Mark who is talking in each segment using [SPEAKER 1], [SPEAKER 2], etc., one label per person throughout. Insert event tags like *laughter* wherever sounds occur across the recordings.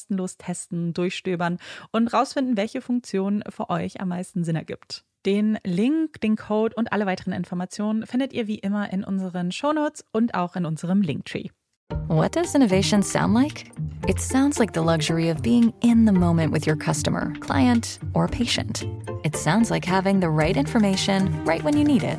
[SPEAKER 1] kostenlos testen, durchstöbern und rausfinden, welche Funktion für euch am meisten Sinn ergibt. Den Link, den Code und alle weiteren Informationen findet ihr wie immer in unseren Shownotes und auch in unserem Linktree.
[SPEAKER 2] What does innovation sound like? It sounds like the luxury of being in the moment with your customer, client, or patient. It sounds like having the right information right when you need it.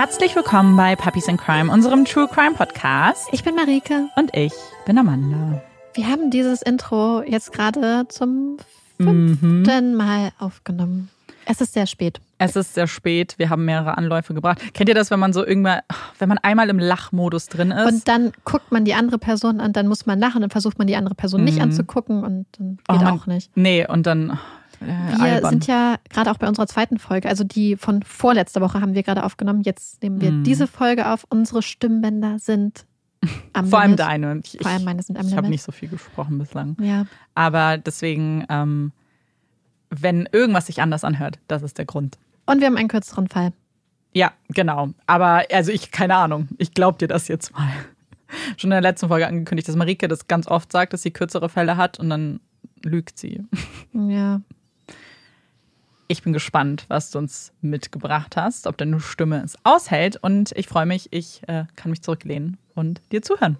[SPEAKER 1] Herzlich willkommen bei Puppies in Crime, unserem True Crime Podcast.
[SPEAKER 3] Ich bin Marike.
[SPEAKER 1] Und ich bin Amanda.
[SPEAKER 3] Wir haben dieses Intro jetzt gerade zum fünften mhm. Mal aufgenommen. Es ist sehr spät.
[SPEAKER 1] Es ist sehr spät. Wir haben mehrere Anläufe gebracht. Kennt ihr das, wenn man so irgendwann, wenn man einmal im Lachmodus drin ist?
[SPEAKER 3] Und dann guckt man die andere Person an, dann muss man lachen, dann versucht man die andere Person mhm. nicht anzugucken und dann geht oh, man, auch nicht.
[SPEAKER 1] Nee, und dann
[SPEAKER 3] äh, wir albern. sind ja gerade auch bei unserer zweiten Folge, also die von vorletzter Woche haben wir gerade aufgenommen. Jetzt nehmen wir mm. diese Folge auf. Unsere Stimmbänder sind am
[SPEAKER 1] Vor allem deine.
[SPEAKER 3] Ich, Vor allem meine sind am
[SPEAKER 1] Ich habe nicht so viel gesprochen bislang.
[SPEAKER 3] Ja.
[SPEAKER 1] Aber deswegen, ähm, wenn irgendwas sich anders anhört, das ist der Grund.
[SPEAKER 3] Und wir haben einen kürzeren Fall.
[SPEAKER 1] Ja, genau. Aber also ich, keine Ahnung. Ich glaube dir das jetzt mal. schon in der letzten Folge angekündigt, dass Marike das ganz oft sagt, dass sie kürzere Fälle hat und dann lügt sie.
[SPEAKER 3] Ja.
[SPEAKER 1] Ich bin gespannt, was du uns mitgebracht hast, ob deine Stimme es aushält. Und ich freue mich, ich äh, kann mich zurücklehnen und dir zuhören.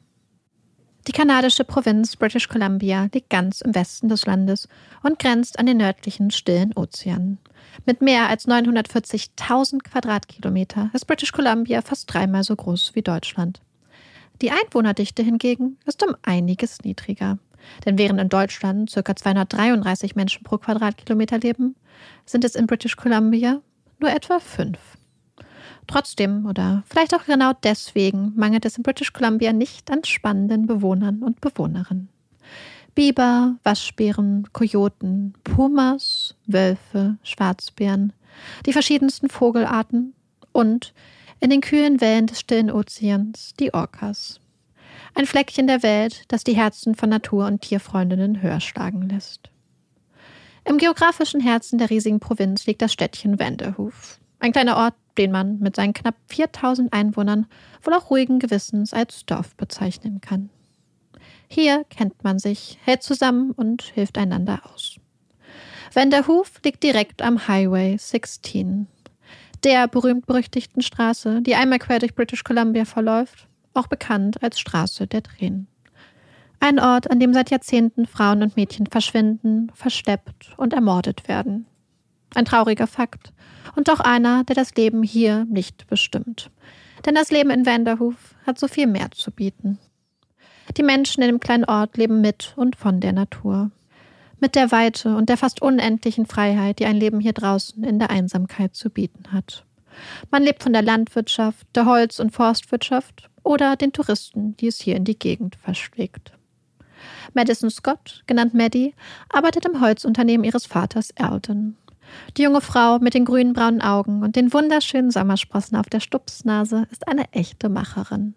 [SPEAKER 3] Die kanadische Provinz British Columbia liegt ganz im Westen des Landes und grenzt an den nördlichen Stillen Ozean. Mit mehr als 940.000 Quadratkilometer ist British Columbia fast dreimal so groß wie Deutschland. Die Einwohnerdichte hingegen ist um einiges niedriger. Denn während in Deutschland ca. 233 Menschen pro Quadratkilometer leben, sind es in British Columbia nur etwa fünf. Trotzdem oder vielleicht auch genau deswegen mangelt es in British Columbia nicht an spannenden Bewohnern und Bewohnerinnen. Biber, Waschbären, Kojoten, Pumas, Wölfe, Schwarzbären, die verschiedensten Vogelarten und in den kühlen Wellen des stillen Ozeans die Orcas. Ein Fleckchen der Welt, das die Herzen von Natur- und Tierfreundinnen höher schlagen lässt. Im geografischen Herzen der riesigen Provinz liegt das Städtchen Vanderhoof. Ein kleiner Ort, den man mit seinen knapp 4000 Einwohnern wohl auch ruhigen Gewissens als Dorf bezeichnen kann. Hier kennt man sich, hält zusammen und hilft einander aus. Vanderhoof liegt direkt am Highway 16, der berühmt-berüchtigten Straße, die einmal quer durch British Columbia verläuft, auch bekannt als Straße der Tränen. Ein Ort, an dem seit Jahrzehnten Frauen und Mädchen verschwinden, verschleppt und ermordet werden. Ein trauriger Fakt und auch einer, der das Leben hier nicht bestimmt. Denn das Leben in Vanderhoof hat so viel mehr zu bieten. Die Menschen in dem kleinen Ort leben mit und von der Natur. Mit der Weite und der fast unendlichen Freiheit, die ein Leben hier draußen in der Einsamkeit zu bieten hat. Man lebt von der Landwirtschaft, der Holz- und Forstwirtschaft oder den Touristen, die es hier in die Gegend verschlägt. Madison Scott, genannt Maddie, arbeitet im Holzunternehmen ihres Vaters Alden. Die junge Frau mit den grünen braunen Augen und den wunderschönen Sommersprossen auf der Stupsnase ist eine echte Macherin.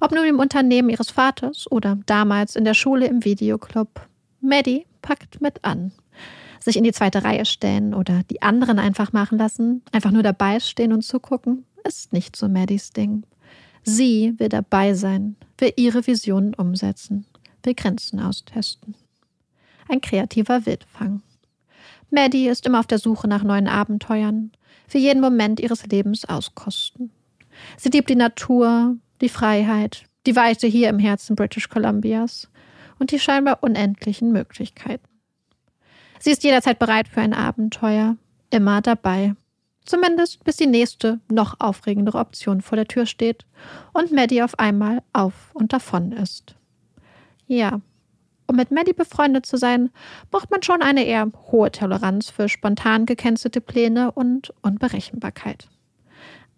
[SPEAKER 3] Ob nun im Unternehmen ihres Vaters oder damals in der Schule im Videoclub. Maddie packt mit an. Sich in die zweite Reihe stellen oder die anderen einfach machen lassen, einfach nur dabei stehen und zugucken, ist nicht so Maddies Ding. Sie will dabei sein, will ihre Visionen umsetzen, will Grenzen austesten. Ein kreativer Wildfang. Maddie ist immer auf der Suche nach neuen Abenteuern, für jeden Moment ihres Lebens auskosten. Sie liebt die Natur, die Freiheit, die Weite hier im Herzen British Columbias und die scheinbar unendlichen Möglichkeiten. Sie ist jederzeit bereit für ein Abenteuer, immer dabei. Zumindest bis die nächste, noch aufregendere Option vor der Tür steht und Maddie auf einmal auf und davon ist. Ja, um mit Maddie befreundet zu sein, braucht man schon eine eher hohe Toleranz für spontan gekennzelte Pläne und Unberechenbarkeit.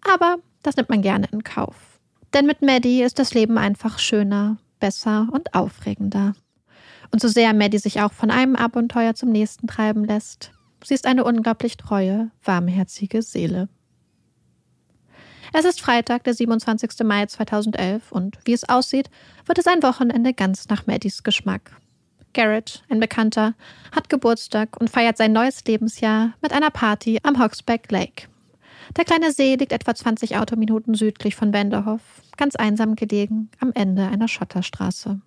[SPEAKER 3] Aber das nimmt man gerne in Kauf. Denn mit Maddie ist das Leben einfach schöner, besser und aufregender. Und so sehr Maddie sich auch von einem Abenteuer zum nächsten treiben lässt, sie ist eine unglaublich treue, warmherzige Seele. Es ist Freitag, der 27. Mai 2011 und wie es aussieht, wird es ein Wochenende ganz nach Maddies Geschmack. Garrett, ein Bekannter, hat Geburtstag und feiert sein neues Lebensjahr mit einer Party am Hogsback Lake. Der kleine See liegt etwa 20 Autominuten südlich von Wenderhoff, ganz einsam gelegen, am Ende einer Schotterstraße.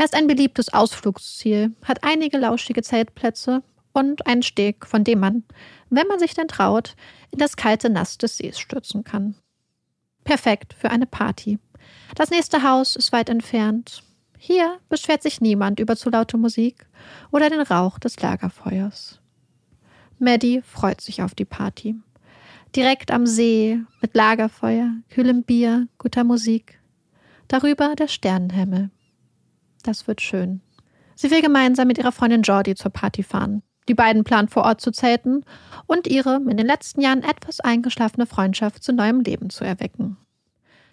[SPEAKER 3] Er ist ein beliebtes Ausflugsziel, hat einige lauschige Zeltplätze und einen Steg, von dem man, wenn man sich denn traut, in das kalte Nass des Sees stürzen kann. Perfekt für eine Party. Das nächste Haus ist weit entfernt. Hier beschwert sich niemand über zu laute Musik oder den Rauch des Lagerfeuers. Maddie freut sich auf die Party. Direkt am See, mit Lagerfeuer, kühlem Bier, guter Musik. Darüber der Sternenhimmel. Das wird schön. Sie will gemeinsam mit ihrer Freundin Jordi zur Party fahren. Die beiden planen vor Ort zu zelten und ihre in den letzten Jahren etwas eingeschlafene Freundschaft zu neuem Leben zu erwecken.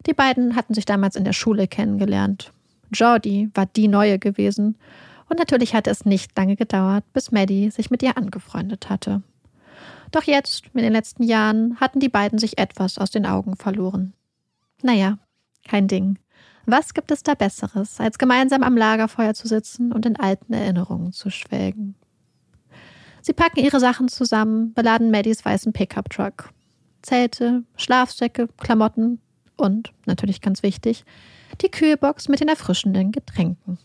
[SPEAKER 3] Die beiden hatten sich damals in der Schule kennengelernt. Jordi war die Neue gewesen und natürlich hatte es nicht lange gedauert, bis Maddie sich mit ihr angefreundet hatte. Doch jetzt, in den letzten Jahren, hatten die beiden sich etwas aus den Augen verloren. Naja, kein Ding. Was gibt es da Besseres, als gemeinsam am Lagerfeuer zu sitzen und in alten Erinnerungen zu schwelgen? Sie packen ihre Sachen zusammen, beladen Maddies weißen Pickup-Truck. Zelte, Schlafsäcke, Klamotten und, natürlich ganz wichtig, die Kühlbox mit den erfrischenden Getränken.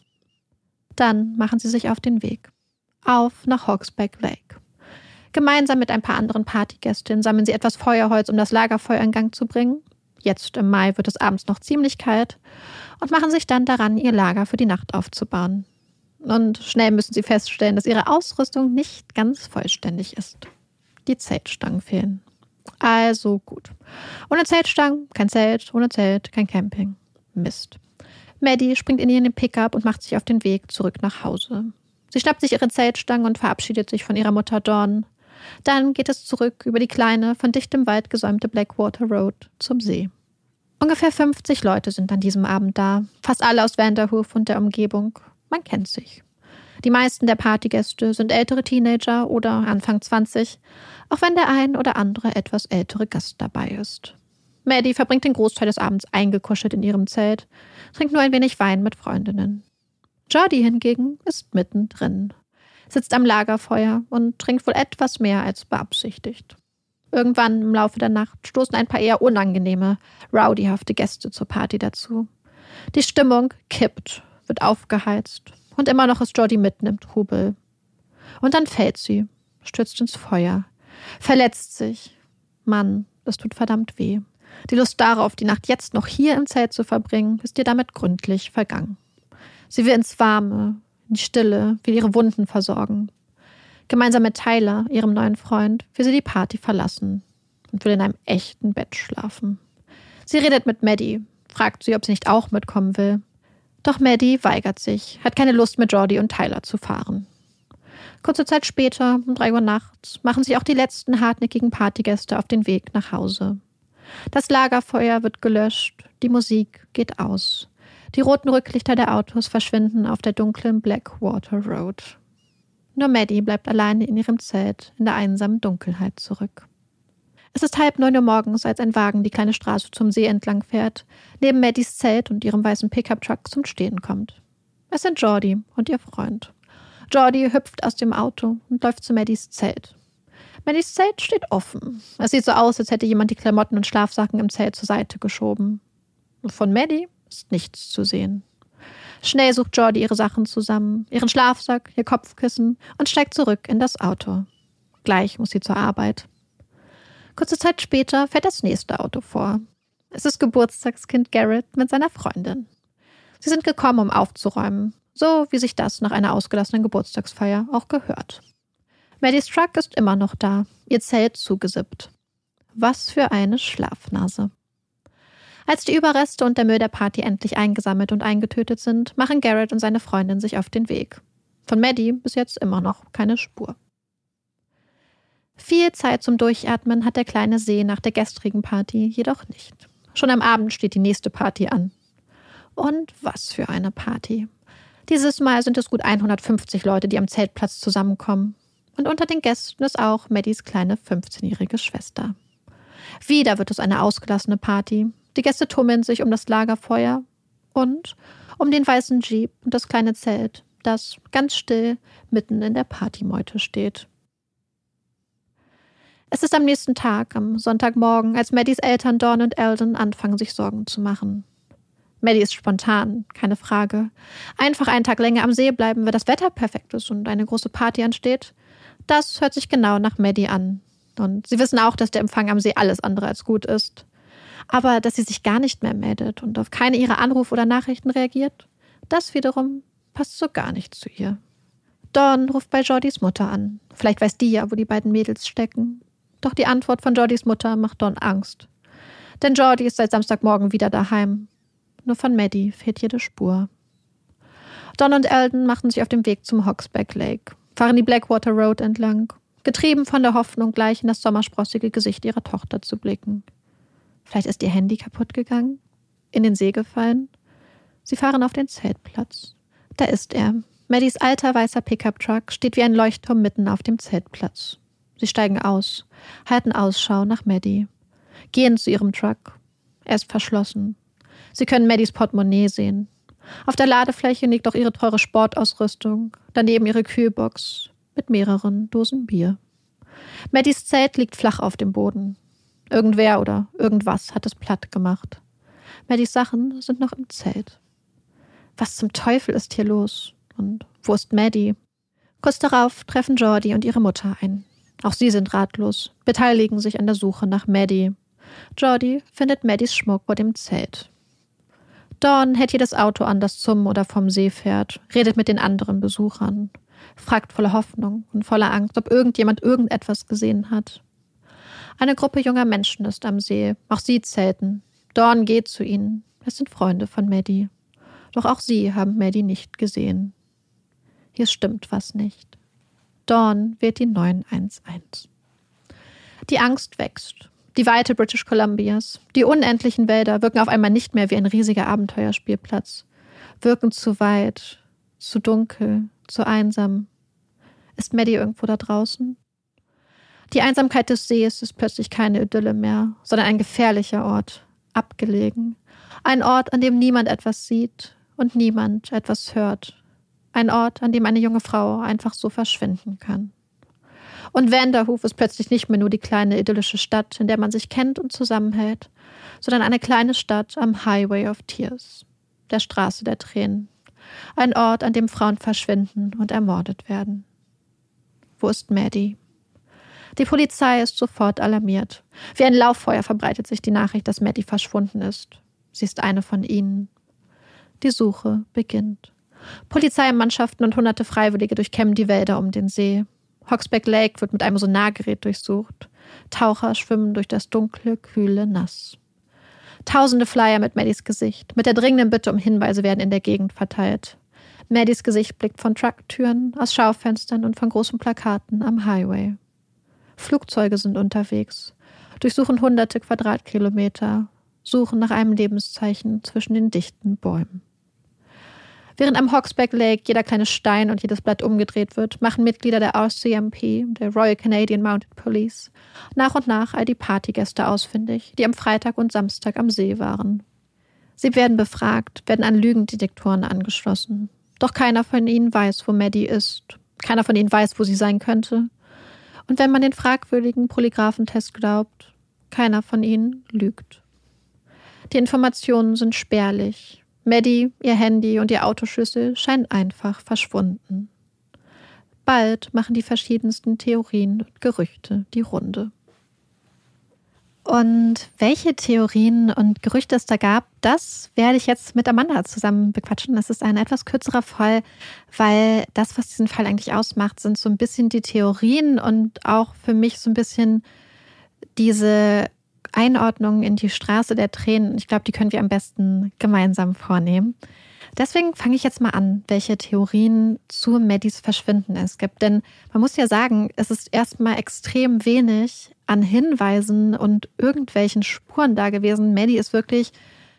[SPEAKER 3] Dann machen sie sich auf den Weg. Auf nach Hawksback Lake. Gemeinsam mit ein paar anderen Partygästinnen sammeln sie etwas Feuerholz, um das Lagerfeuer in Gang zu bringen. Jetzt im Mai wird es abends noch ziemlich kalt und machen sich dann daran, ihr Lager für die Nacht aufzubauen. Und schnell müssen sie feststellen, dass ihre Ausrüstung nicht ganz vollständig ist. Die Zeltstangen fehlen. Also gut. Ohne Zeltstangen, kein Zelt, ohne Zelt, kein Camping. Mist. Maddie springt in ihren Pickup und macht sich auf den Weg zurück nach Hause. Sie schnappt sich ihre Zeltstangen und verabschiedet sich von ihrer Mutter Dawn. Dann geht es zurück über die kleine, von dichtem Wald gesäumte Blackwater Road zum See. Ungefähr 50 Leute sind an diesem Abend da, fast alle aus Vanderhoof und der Umgebung. Man kennt sich. Die meisten der Partygäste sind ältere Teenager oder Anfang 20, auch wenn der ein oder andere etwas ältere Gast dabei ist. Maddie verbringt den Großteil des Abends eingekuschelt in ihrem Zelt, trinkt nur ein wenig Wein mit Freundinnen. Jordi hingegen ist mittendrin, sitzt am Lagerfeuer und trinkt wohl etwas mehr als beabsichtigt. Irgendwann im Laufe der Nacht stoßen ein paar eher unangenehme, rowdyhafte Gäste zur Party dazu. Die Stimmung kippt, wird aufgeheizt und immer noch ist Jordi mitten im Trubel. Und dann fällt sie, stürzt ins Feuer, verletzt sich. Mann, das tut verdammt weh. Die Lust darauf, die Nacht jetzt noch hier im Zelt zu verbringen, ist ihr damit gründlich vergangen. Sie will ins Warme, die Stille, will ihre Wunden versorgen. Gemeinsam mit Tyler, ihrem neuen Freund, will sie die Party verlassen und will in einem echten Bett schlafen. Sie redet mit Maddie, fragt sie, ob sie nicht auch mitkommen will. Doch Maddie weigert sich, hat keine Lust mit Jordi und Tyler zu fahren. Kurze Zeit später, um drei Uhr nachts, machen sich auch die letzten hartnäckigen Partygäste auf den Weg nach Hause. Das Lagerfeuer wird gelöscht, die Musik geht aus. Die roten Rücklichter der Autos verschwinden auf der dunklen Blackwater Road. Nur Maddie bleibt alleine in ihrem Zelt in der einsamen Dunkelheit zurück. Es ist halb neun Uhr morgens, als ein Wagen die kleine Straße zum See entlang fährt, neben Maddies Zelt und ihrem weißen Pickup-Truck zum Stehen kommt. Es sind Jordi und ihr Freund. Jordi hüpft aus dem Auto und läuft zu Maddies Zelt. Maddies Zelt steht offen. Es sieht so aus, als hätte jemand die Klamotten und Schlafsacken im Zelt zur Seite geschoben. Von Maddie ist nichts zu sehen. Schnell sucht Jordi ihre Sachen zusammen, ihren Schlafsack, ihr Kopfkissen und steigt zurück in das Auto. Gleich muss sie zur Arbeit. Kurze Zeit später fährt das nächste Auto vor. Es ist Geburtstagskind Garrett mit seiner Freundin. Sie sind gekommen, um aufzuräumen, so wie sich das nach einer ausgelassenen Geburtstagsfeier auch gehört. Maddies Truck ist immer noch da, ihr Zelt zugesippt. Was für eine Schlafnase. Als die Überreste und der Müll der Party endlich eingesammelt und eingetötet sind, machen Garrett und seine Freundin sich auf den Weg. Von Maddie bis jetzt immer noch keine Spur. Viel Zeit zum Durchatmen hat der kleine See nach der gestrigen Party jedoch nicht. Schon am Abend steht die nächste Party an. Und was für eine Party. Dieses Mal sind es gut 150 Leute, die am Zeltplatz zusammenkommen. Und unter den Gästen ist auch Maddies kleine 15-jährige Schwester. Wieder wird es eine ausgelassene Party. Die Gäste tummeln sich um das Lagerfeuer und um den weißen Jeep und das kleine Zelt, das ganz still mitten in der Partymeute steht. Es ist am nächsten Tag, am Sonntagmorgen, als Maddies Eltern Dawn und Eldon anfangen, sich Sorgen zu machen. Maddie ist spontan, keine Frage. Einfach einen Tag länger am See bleiben, wenn das Wetter perfekt ist und eine große Party ansteht. Das hört sich genau nach Maddie an. Und sie wissen auch, dass der Empfang am See alles andere als gut ist. Aber dass sie sich gar nicht mehr meldet und auf keine ihrer Anrufe oder Nachrichten reagiert, das wiederum passt so gar nicht zu ihr. Dawn ruft bei Jordys Mutter an. Vielleicht weiß die ja, wo die beiden Mädels stecken. Doch die Antwort von Jordys Mutter macht Dawn Angst. Denn Jordi ist seit Samstagmorgen wieder daheim. Nur von Maddie fehlt jede Spur. Don und Eldon machen sich auf den Weg zum Hawksback Lake fahren die Blackwater Road entlang, getrieben von der Hoffnung, gleich in das sommersprossige Gesicht ihrer Tochter zu blicken. Vielleicht ist ihr Handy kaputt gegangen, in den See gefallen. Sie fahren auf den Zeltplatz. Da ist er. Maddies alter weißer Pickup-Truck steht wie ein Leuchtturm mitten auf dem Zeltplatz. Sie steigen aus, halten Ausschau nach Maddie, gehen zu ihrem Truck. Er ist verschlossen. Sie können Maddies Portemonnaie sehen. Auf der Ladefläche liegt auch ihre teure Sportausrüstung, daneben ihre Kühlbox mit mehreren Dosen Bier. Maddies Zelt liegt flach auf dem Boden. Irgendwer oder irgendwas hat es platt gemacht. Maddies Sachen sind noch im Zelt. Was zum Teufel ist hier los? Und wo ist Maddie? Kurz darauf treffen Jordi und ihre Mutter ein. Auch sie sind ratlos, beteiligen sich an der Suche nach Maddie. Jordi findet Maddies Schmuck vor dem Zelt. Dawn hält jedes Auto an, das zum oder vom See fährt, redet mit den anderen Besuchern, fragt voller Hoffnung und voller Angst, ob irgendjemand irgendetwas gesehen hat. Eine Gruppe junger Menschen ist am See, auch sie zelten. Dawn geht zu ihnen. Es sind Freunde von Maddie. Doch auch sie haben Maddie nicht gesehen. Hier stimmt was nicht. Dawn wählt die 911. Die Angst wächst. Die Weite British Columbias, die unendlichen Wälder wirken auf einmal nicht mehr wie ein riesiger Abenteuerspielplatz, wirken zu weit, zu dunkel, zu einsam. Ist Maddie irgendwo da draußen? Die Einsamkeit des Sees ist plötzlich keine Idylle mehr, sondern ein gefährlicher Ort, abgelegen. Ein Ort, an dem niemand etwas sieht und niemand etwas hört. Ein Ort, an dem eine junge Frau einfach so verschwinden kann. Und Vanderhoof ist plötzlich nicht mehr nur die kleine idyllische Stadt, in der man sich kennt und zusammenhält, sondern eine kleine Stadt am Highway of Tears, der Straße der Tränen. Ein Ort, an dem Frauen verschwinden und ermordet werden. Wo ist Maddie? Die Polizei ist sofort alarmiert. Wie ein Lauffeuer verbreitet sich die Nachricht, dass Maddie verschwunden ist. Sie ist eine von ihnen. Die Suche beginnt. Polizeimannschaften und hunderte Freiwillige durchkämmen die Wälder um den See. Hoxback Lake wird mit einem Sonargerät durchsucht. Taucher schwimmen durch das dunkle, kühle Nass. Tausende Flyer mit Maddies Gesicht, mit der dringenden Bitte um Hinweise werden in der Gegend verteilt. Maddies Gesicht blickt von Trucktüren, aus Schaufenstern und von großen Plakaten am Highway. Flugzeuge sind unterwegs, durchsuchen hunderte Quadratkilometer, suchen nach einem Lebenszeichen zwischen den dichten Bäumen. Während am Hawksback Lake jeder kleine Stein und jedes Blatt umgedreht wird, machen Mitglieder der RCMP, der Royal Canadian Mounted Police, nach und nach all die Partygäste ausfindig, die am Freitag und Samstag am See waren. Sie werden befragt, werden an Lügendetektoren angeschlossen. Doch keiner von ihnen weiß, wo Maddie ist. Keiner von ihnen weiß, wo sie sein könnte. Und wenn man den fragwürdigen Polygraphentest glaubt, keiner von ihnen lügt. Die Informationen sind spärlich, Maddie, ihr Handy und ihr Autoschlüssel scheinen einfach verschwunden. Bald machen die verschiedensten Theorien und Gerüchte die Runde. Und welche Theorien und Gerüchte es da gab, das werde ich jetzt mit Amanda zusammen bequatschen. Das ist ein etwas kürzerer Fall, weil das, was diesen Fall eigentlich ausmacht, sind so ein bisschen die Theorien und auch für mich so ein bisschen diese Einordnung in die Straße der Tränen. Ich glaube, die können wir am besten gemeinsam vornehmen. Deswegen fange ich jetzt mal an, welche Theorien zu Maddies Verschwinden es gibt. Denn man muss ja sagen, es ist erstmal extrem wenig an Hinweisen und irgendwelchen Spuren da gewesen. Maddie ist wirklich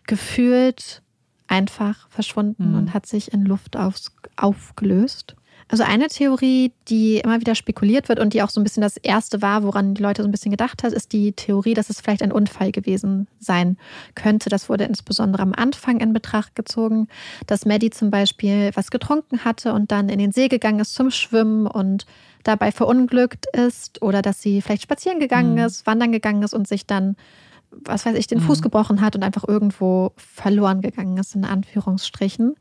[SPEAKER 3] gefühlt einfach verschwunden mhm. und hat sich in Luft auf, aufgelöst. Also eine Theorie, die immer wieder spekuliert wird und die auch so ein bisschen das erste war, woran die Leute so ein bisschen gedacht hat, ist die Theorie, dass es vielleicht ein Unfall gewesen sein könnte. Das wurde insbesondere am Anfang in Betracht gezogen, dass Maddie zum Beispiel was getrunken hatte und dann in den See gegangen ist zum Schwimmen und dabei verunglückt ist oder dass sie vielleicht spazieren gegangen mhm. ist, wandern gegangen ist und sich dann was weiß ich, den mhm. Fuß gebrochen hat und einfach irgendwo verloren gegangen ist, in Anführungsstrichen.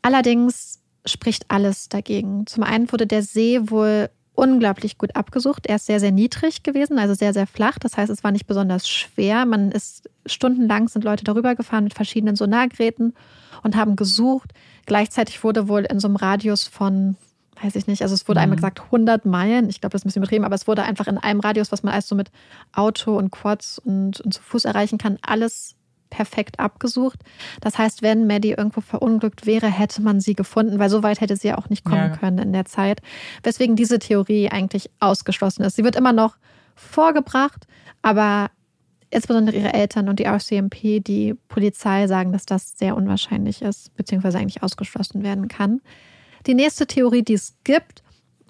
[SPEAKER 3] Allerdings spricht alles dagegen. Zum einen wurde der See wohl unglaublich gut abgesucht. Er ist sehr, sehr niedrig gewesen, also sehr, sehr flach. Das heißt, es war nicht besonders schwer. Man ist stundenlang sind Leute darüber gefahren mit verschiedenen Sonargeräten und haben gesucht. Gleichzeitig wurde wohl in so einem Radius von, weiß ich nicht, also es wurde mhm. einmal gesagt 100 Meilen. Ich glaube, das ist ein bisschen übertrieben, aber es wurde einfach in einem Radius, was man alles so mit Auto und Quads und, und zu Fuß erreichen kann, alles perfekt abgesucht. Das heißt, wenn Maddie irgendwo verunglückt wäre, hätte man sie gefunden, weil so weit hätte sie ja auch nicht kommen ja. können in der Zeit. Weswegen diese Theorie eigentlich ausgeschlossen ist. Sie wird immer noch vorgebracht, aber insbesondere ihre Eltern und die RCMP, die Polizei sagen, dass das sehr unwahrscheinlich ist, beziehungsweise eigentlich ausgeschlossen werden kann. Die nächste Theorie, die es gibt,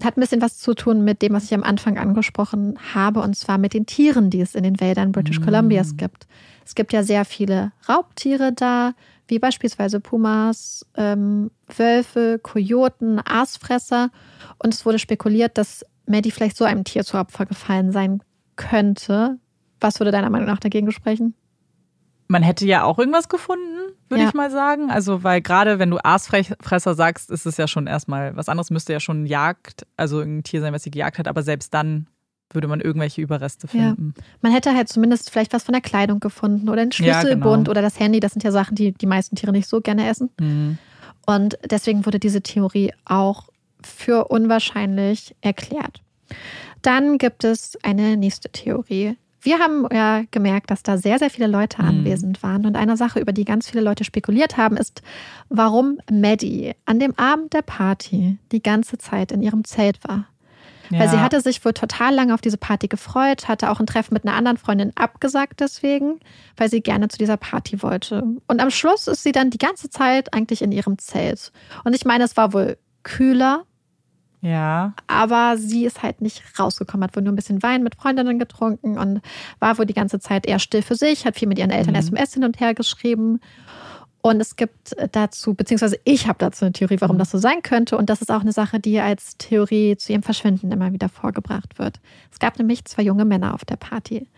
[SPEAKER 3] hat ein bisschen was zu tun mit dem, was ich am Anfang angesprochen habe, und zwar mit den Tieren, die es in den Wäldern British mm. Columbias gibt. Es gibt ja sehr viele Raubtiere da, wie beispielsweise Pumas, ähm, Wölfe, Kojoten, Aasfresser. Und es wurde spekuliert, dass Maddie vielleicht so einem Tier zu Opfer gefallen sein könnte. Was würde deiner Meinung nach dagegen sprechen?
[SPEAKER 1] Man hätte ja auch irgendwas gefunden, würde
[SPEAKER 3] Ja.
[SPEAKER 1] ich mal sagen. Also, weil gerade wenn du Aasfresser sagst, ist es ja schon erstmal was anderes, müsste ja schon Jagd, also ein Tier sein, was sie gejagt hat, aber selbst dann würde man irgendwelche Überreste
[SPEAKER 3] Ja.
[SPEAKER 1] finden.
[SPEAKER 3] Man hätte halt zumindest vielleicht was von der Kleidung gefunden oder einen
[SPEAKER 1] Ja,
[SPEAKER 3] Schlüsselbund
[SPEAKER 1] genau.
[SPEAKER 3] oder das Handy. Das sind ja Sachen, die die meisten Tiere nicht so gerne essen.
[SPEAKER 1] Mhm.
[SPEAKER 3] Und deswegen wurde diese Theorie auch für unwahrscheinlich erklärt. Dann gibt es eine nächste Theorie. Wir haben ja gemerkt, dass da sehr, sehr viele Leute
[SPEAKER 1] Mhm.
[SPEAKER 3] anwesend waren. Und eine Sache, über die ganz viele Leute spekuliert haben, ist, warum Maddie an dem Abend der Party die ganze Zeit in ihrem Zelt war. Weil sie
[SPEAKER 1] Ja.
[SPEAKER 3] hatte sich wohl total lange auf diese Party gefreut, hatte auch ein Treffen mit einer anderen Freundin abgesagt deswegen, weil sie gerne zu dieser Party wollte. Und am Schluss ist sie dann die ganze Zeit eigentlich in ihrem Zelt. Und ich meine, es war wohl kühler,
[SPEAKER 1] Ja.
[SPEAKER 3] aber sie ist halt nicht rausgekommen, hat wohl nur ein bisschen Wein mit Freundinnen getrunken und war wohl die ganze Zeit eher still für sich, hat viel mit ihren Eltern
[SPEAKER 1] Mhm.
[SPEAKER 3] SMS hin und her geschrieben. Und es gibt dazu, beziehungsweise ich habe dazu eine Theorie, warum das so sein könnte. Und das ist auch eine Sache, die als Theorie zu ihrem Verschwinden immer wieder vorgebracht wird. Es gab nämlich zwei junge Männer auf der Party.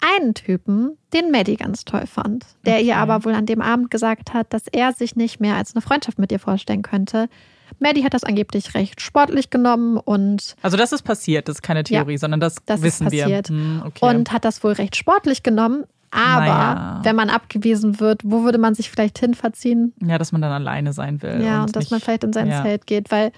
[SPEAKER 3] Einen Typen, den Maddie ganz toll fand, der ihr aber wohl an dem Abend gesagt hat, dass er sich nicht mehr als eine Freundschaft mit ihr vorstellen könnte. Maddie hat das angeblich recht sportlich genommen und
[SPEAKER 1] Also das ist passiert, das ist keine Theorie, sondern das,
[SPEAKER 3] das
[SPEAKER 1] wissen
[SPEAKER 3] passiert.
[SPEAKER 1] wir. Hm, okay.
[SPEAKER 3] und hat das wohl recht sportlich genommen. Aber
[SPEAKER 1] Naja.
[SPEAKER 3] wenn man abgewiesen wird, wo würde man sich vielleicht hin verziehen?
[SPEAKER 1] ja, dass man dann alleine sein will.
[SPEAKER 3] Ja, und, dass man
[SPEAKER 1] nicht-
[SPEAKER 3] vielleicht in sein
[SPEAKER 1] ja.
[SPEAKER 3] Zelt geht, weil,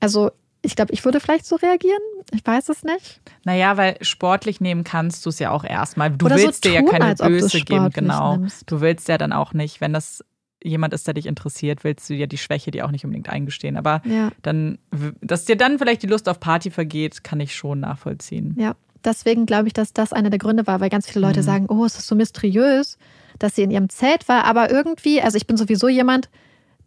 [SPEAKER 3] also ich glaube, ich würde vielleicht so reagieren. Ich weiß es nicht.
[SPEAKER 1] Naja, weil sportlich nehmen kannst du es ja auch erstmal. Du
[SPEAKER 3] Oder so
[SPEAKER 1] willst dir ja
[SPEAKER 3] tun,
[SPEAKER 1] keine Böse geben, genau.
[SPEAKER 3] nimmst.
[SPEAKER 1] Du willst ja dann auch nicht, wenn das jemand ist, der dich interessiert, willst du ja die Schwäche dir auch nicht unbedingt eingestehen. Aber
[SPEAKER 3] Ja.
[SPEAKER 1] dann, dass dir dann vielleicht die Lust auf Party vergeht, kann ich schon nachvollziehen.
[SPEAKER 3] Ja, deswegen glaube ich, dass das einer der Gründe war, weil ganz viele Leute sagen, oh, es ist so mysteriös, dass sie in ihrem Zelt war. Aber irgendwie, also ich bin sowieso jemand,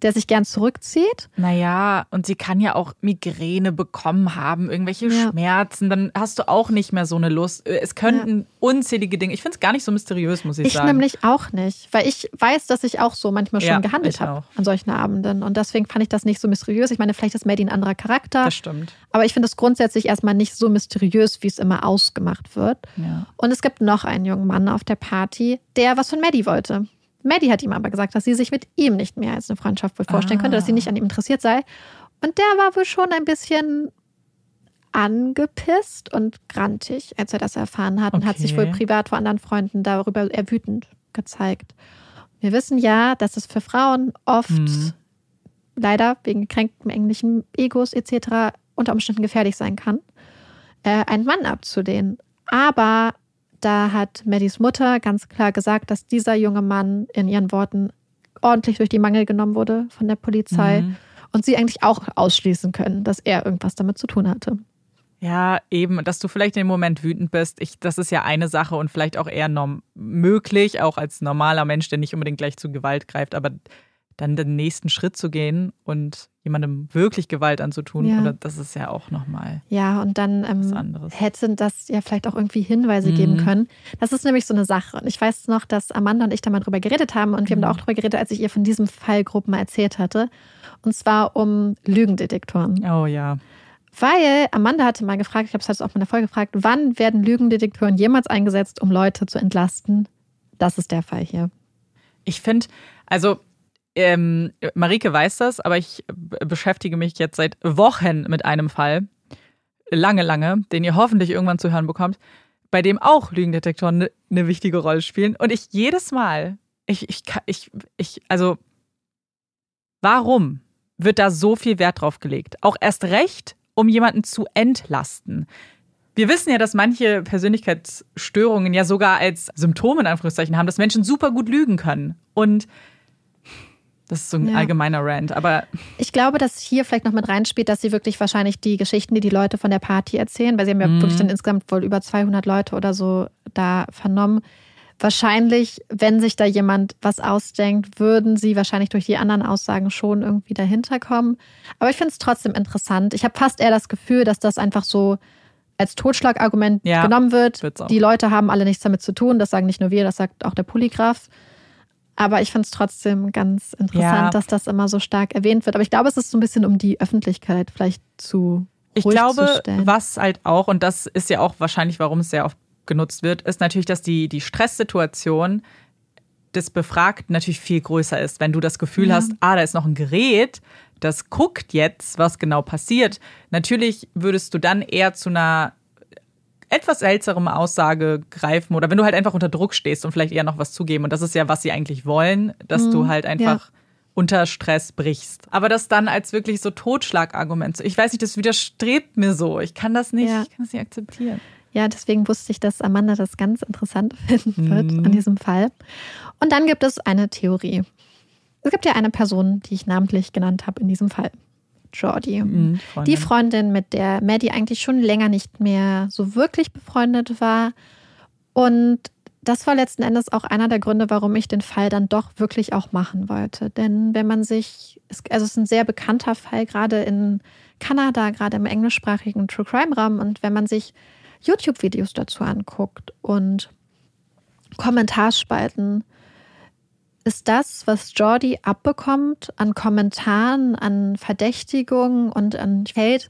[SPEAKER 3] der sich gern zurückzieht.
[SPEAKER 1] Naja, und sie kann ja auch Migräne bekommen haben, irgendwelche
[SPEAKER 3] Ja.
[SPEAKER 1] Schmerzen, dann hast du auch nicht mehr so eine Lust. Es könnten unzählige Dinge. Ich finde es gar nicht so mysteriös, muss ich,
[SPEAKER 3] Ich
[SPEAKER 1] sagen.
[SPEAKER 3] nämlich auch nicht, weil ich weiß, dass ich auch so manchmal schon
[SPEAKER 1] Ja,
[SPEAKER 3] gehandelt
[SPEAKER 1] ich
[SPEAKER 3] habe an solchen Abenden. Und deswegen fand ich das nicht so mysteriös. Ich meine, vielleicht ist Maddie ein anderer Charakter,
[SPEAKER 1] das stimmt.
[SPEAKER 3] aber ich finde es grundsätzlich erstmal nicht so mysteriös, wie es immer ausgemacht wird.
[SPEAKER 1] Ja.
[SPEAKER 3] Und es gibt noch einen jungen Mann auf der Party, der was von Maddie wollte. Maddie hat ihm aber gesagt, dass sie sich mit ihm nicht mehr als eine Freundschaft wohl vorstellen könnte, dass sie nicht an ihm interessiert sei. Und der war wohl schon ein bisschen angepisst und grantig, als er das erfahren hat und hat sich wohl
[SPEAKER 1] Okay.
[SPEAKER 3] privat vor anderen Freunden darüber eher wütend gezeigt. Wir wissen ja, dass es für Frauen oft
[SPEAKER 1] Mhm.
[SPEAKER 3] leider wegen gekränktem englischen Egos etc. unter Umständen gefährlich sein kann, äh, einen Mann abzulehnen. Aber da hat Maddys Mutter ganz klar gesagt, dass dieser junge Mann in ihren Worten ordentlich durch die Mangel genommen wurde von der Polizei
[SPEAKER 1] Mhm.
[SPEAKER 3] und sie eigentlich auch ausschließen können, dass er irgendwas damit zu tun hatte.
[SPEAKER 1] Ja, eben, dass du vielleicht in dem Moment wütend bist. Ich, das ist ja eine Sache und vielleicht auch eher norm möglich, auch als normaler Mensch, der nicht unbedingt gleich zu Gewalt greift, aber dann den nächsten Schritt zu gehen und jemandem wirklich Gewalt anzutun,
[SPEAKER 3] Ja.
[SPEAKER 1] oder das ist ja auch nochmal
[SPEAKER 3] Ja, und dann ähm, hätte das ja vielleicht auch irgendwie Hinweise
[SPEAKER 1] Mhm.
[SPEAKER 3] geben können. Das ist nämlich so eine Sache. Und ich weiß noch, dass Amanda und ich da mal drüber geredet haben und wir haben da
[SPEAKER 1] Mhm.
[SPEAKER 3] auch drüber geredet, als ich ihr von diesem Fallgruppen erzählt hatte. Und zwar um Lügendetektoren.
[SPEAKER 1] Oh ja.
[SPEAKER 3] Weil Amanda hatte mal gefragt, ich habe es halt auch mal in der Folge gefragt, wann werden Lügendetektoren jemals eingesetzt, um Leute zu entlasten? Das ist der Fall hier.
[SPEAKER 1] Ich finde, also ähm, Marike weiß das, aber ich beschäftige mich jetzt seit Wochen mit einem Fall, lange, lange, den ihr hoffentlich irgendwann zu hören bekommt, bei dem auch Lügendetektoren eine ne wichtige Rolle spielen. Und ich jedes Mal, ich, ich, ich, ich, also, warum wird da so viel Wert drauf gelegt? Auch erst recht, um jemanden zu entlasten. Wir wissen ja, dass manche Persönlichkeitsstörungen ja sogar als Symptome in Anführungszeichen haben, dass Menschen super gut lügen können. Und das ist so ein
[SPEAKER 3] Ja.
[SPEAKER 1] allgemeiner Rant, aber
[SPEAKER 3] Ich glaube, dass hier vielleicht noch mit reinspielt, dass sie wirklich wahrscheinlich die Geschichten, die die Leute von der Party erzählen, weil sie haben ja
[SPEAKER 1] Mhm.
[SPEAKER 3] wirklich dann insgesamt wohl über 200 Leute oder so da vernommen. Wahrscheinlich, wenn sich da jemand was ausdenkt, würden sie wahrscheinlich durch die anderen Aussagen schon irgendwie dahinter kommen. Aber ich finde es trotzdem interessant. Ich habe fast eher das Gefühl, dass das einfach so als Totschlagargument
[SPEAKER 1] Ja,
[SPEAKER 3] genommen wird. Die Leute haben alle nichts damit zu tun. Das sagen nicht nur wir, das sagt auch der Polygraph. Aber ich finde es trotzdem ganz interessant,
[SPEAKER 1] Ja.
[SPEAKER 3] dass das immer so stark erwähnt wird. Aber ich glaube, es ist so ein bisschen, um die Öffentlichkeit vielleicht zu
[SPEAKER 1] ich glaube,
[SPEAKER 3] zu stellen.
[SPEAKER 1] was halt auch, und das ist ja auch wahrscheinlich, warum es sehr oft genutzt wird, ist natürlich, dass die, die Stresssituation des Befragten natürlich viel größer ist. Wenn du das Gefühl
[SPEAKER 4] Ja.
[SPEAKER 1] hast, ah, da ist noch ein Gerät, das guckt jetzt, was genau passiert. Natürlich würdest du dann eher zu einer etwas seltsamen Aussage greifen oder wenn du halt einfach unter Druck stehst und vielleicht eher noch was zugeben. Und das ist ja, was sie eigentlich wollen, dass du halt einfach unter Stress brichst. Aber das dann als wirklich so Totschlagargument. Ich weiß nicht, das widerstrebt mir so. Ich kann das nicht,
[SPEAKER 3] Ja.
[SPEAKER 1] ich kann das nicht akzeptieren.
[SPEAKER 3] Ja, deswegen wusste ich, dass Amanda das ganz interessant *laughs* finden wird
[SPEAKER 1] Mhm.
[SPEAKER 3] an diesem Fall. Und dann gibt es eine Theorie. Es gibt ja eine Person, die ich namentlich genannt habe in diesem Fall. Jordi.
[SPEAKER 1] Mhm,
[SPEAKER 3] Die Freundin, mit der Maddie eigentlich schon länger nicht mehr so wirklich befreundet war. Und das war letzten Endes auch einer der Gründe, warum ich den Fall dann doch wirklich auch machen wollte. Denn wenn man sich, also es ist ein sehr bekannter Fall, gerade in Kanada, gerade im englischsprachigen True Crime Raum. Und wenn man sich YouTube-Videos dazu anguckt und Kommentarspalten, ist das, was Jordi abbekommt an Kommentaren, an Verdächtigungen und an Hate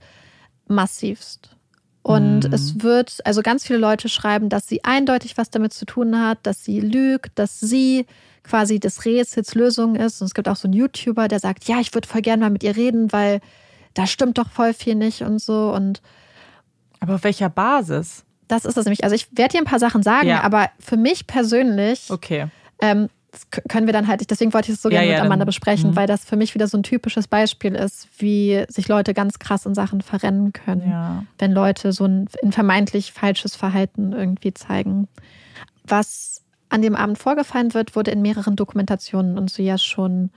[SPEAKER 3] massivst. Und
[SPEAKER 1] Mhm.
[SPEAKER 3] es wird, also ganz viele Leute schreiben, dass sie eindeutig was damit zu tun hat, dass sie lügt, dass sie quasi des Rätsels Lösung ist. Und es gibt auch so einen YouTuber, der sagt, ja, ich würde voll gerne mal mit ihr reden, weil da stimmt doch voll viel nicht und so. Und
[SPEAKER 1] Aber auf welcher Basis?
[SPEAKER 3] das ist es nämlich. Also ich werde dir ein paar Sachen sagen,
[SPEAKER 1] Ja.
[SPEAKER 3] aber für mich persönlich
[SPEAKER 1] Okay.
[SPEAKER 3] ähm, können wir dann halt, deswegen wollte ich es so
[SPEAKER 1] Ja,
[SPEAKER 3] gerne
[SPEAKER 1] ja,
[SPEAKER 3] mit Amanda
[SPEAKER 1] dann-
[SPEAKER 3] besprechen,
[SPEAKER 1] mhm.
[SPEAKER 3] weil das für mich wieder so ein typisches Beispiel ist, wie sich Leute ganz krass in Sachen verrennen können,
[SPEAKER 1] Ja.
[SPEAKER 3] wenn Leute so ein, ein vermeintlich falsches Verhalten irgendwie zeigen. Was an dem Abend vorgefallen wird, wurde in mehreren Dokumentationen und so ja schon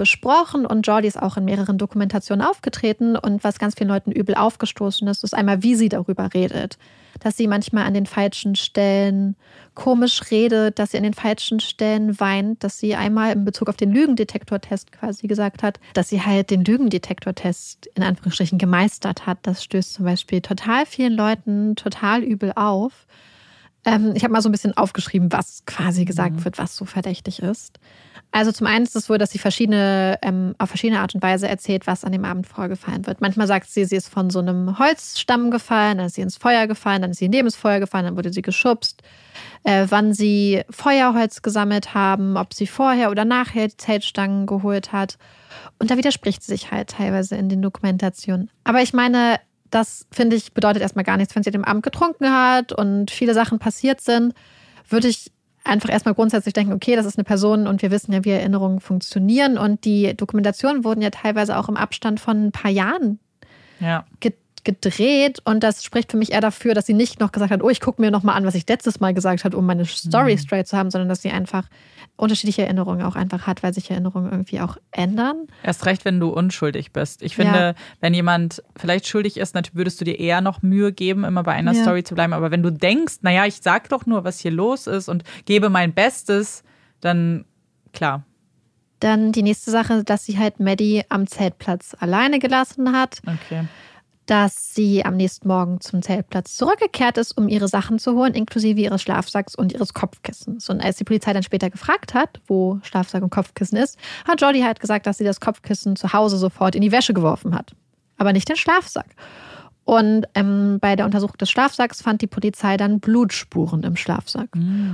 [SPEAKER 3] besprochen und Jordi ist auch in mehreren Dokumentationen aufgetreten und was ganz vielen Leuten übel aufgestoßen ist, ist einmal, wie sie darüber redet. Dass sie manchmal an den falschen Stellen komisch redet, dass sie an den falschen Stellen weint, dass sie einmal in Bezug auf den Lügendetektortest quasi gesagt hat, dass sie halt den Lügendetektortest in Anführungsstrichen gemeistert hat. Das stößt zum Beispiel total vielen Leuten total übel auf. Ähm, ich habe mal so ein bisschen aufgeschrieben, was quasi gesagt wird, was so verdächtig ist. Also zum einen ist es wohl, dass sie verschiedene, ähm, auf verschiedene Art und Weise erzählt, was an dem Abend vorgefallen wird. Manchmal sagt sie, sie ist von so einem Holzstamm gefallen, dann ist sie ins Feuer gefallen, dann ist sie neben das Feuer gefallen, dann wurde sie geschubst. Äh, wann sie Feuerholz gesammelt haben, ob sie vorher oder nachher die Zeltstangen geholt hat. Und da widerspricht sie sich halt teilweise in den Dokumentationen. Aber ich meine, das finde ich bedeutet erstmal gar nichts. Wenn sie dem Abend getrunken hat und viele Sachen passiert sind, würde ich einfach erstmal grundsätzlich denken, okay, das ist eine Person und wir wissen ja, wie Erinnerungen funktionieren. Und die Dokumentationen wurden ja teilweise auch im Abstand von ein paar Jahren
[SPEAKER 1] Ja.
[SPEAKER 3] Ge- gedreht und das spricht für mich eher dafür, dass sie nicht noch gesagt hat, oh, ich gucke mir noch mal an, was ich letztes Mal gesagt habe, um meine Story straight zu haben, sondern dass sie einfach unterschiedliche Erinnerungen auch einfach hat, weil sich Erinnerungen irgendwie auch ändern.
[SPEAKER 1] Erst recht, wenn du unschuldig bist. Ich finde,
[SPEAKER 3] Ja.
[SPEAKER 1] wenn jemand vielleicht schuldig ist, natürlich würdest du dir eher noch Mühe geben, immer bei einer
[SPEAKER 3] Ja.
[SPEAKER 1] Story zu bleiben. Aber wenn du denkst, naja, ich sag doch nur, was hier los ist und gebe mein Bestes, dann klar.
[SPEAKER 3] Dann die nächste Sache, dass sie halt Maddie am Zeltplatz alleine gelassen hat,
[SPEAKER 1] Okay.
[SPEAKER 3] Dass sie am nächsten Morgen zum Zeltplatz zurückgekehrt ist, um ihre Sachen zu holen, inklusive ihres Schlafsacks und ihres Kopfkissens. Und als die Polizei dann später gefragt hat, wo Schlafsack und Kopfkissen ist, hat Jordi halt gesagt, dass sie das Kopfkissen zu Hause sofort in die Wäsche geworfen hat. Aber nicht den Schlafsack. Und ähm, bei der Untersuchung des Schlafsacks fand die Polizei dann Blutspuren im Schlafsack.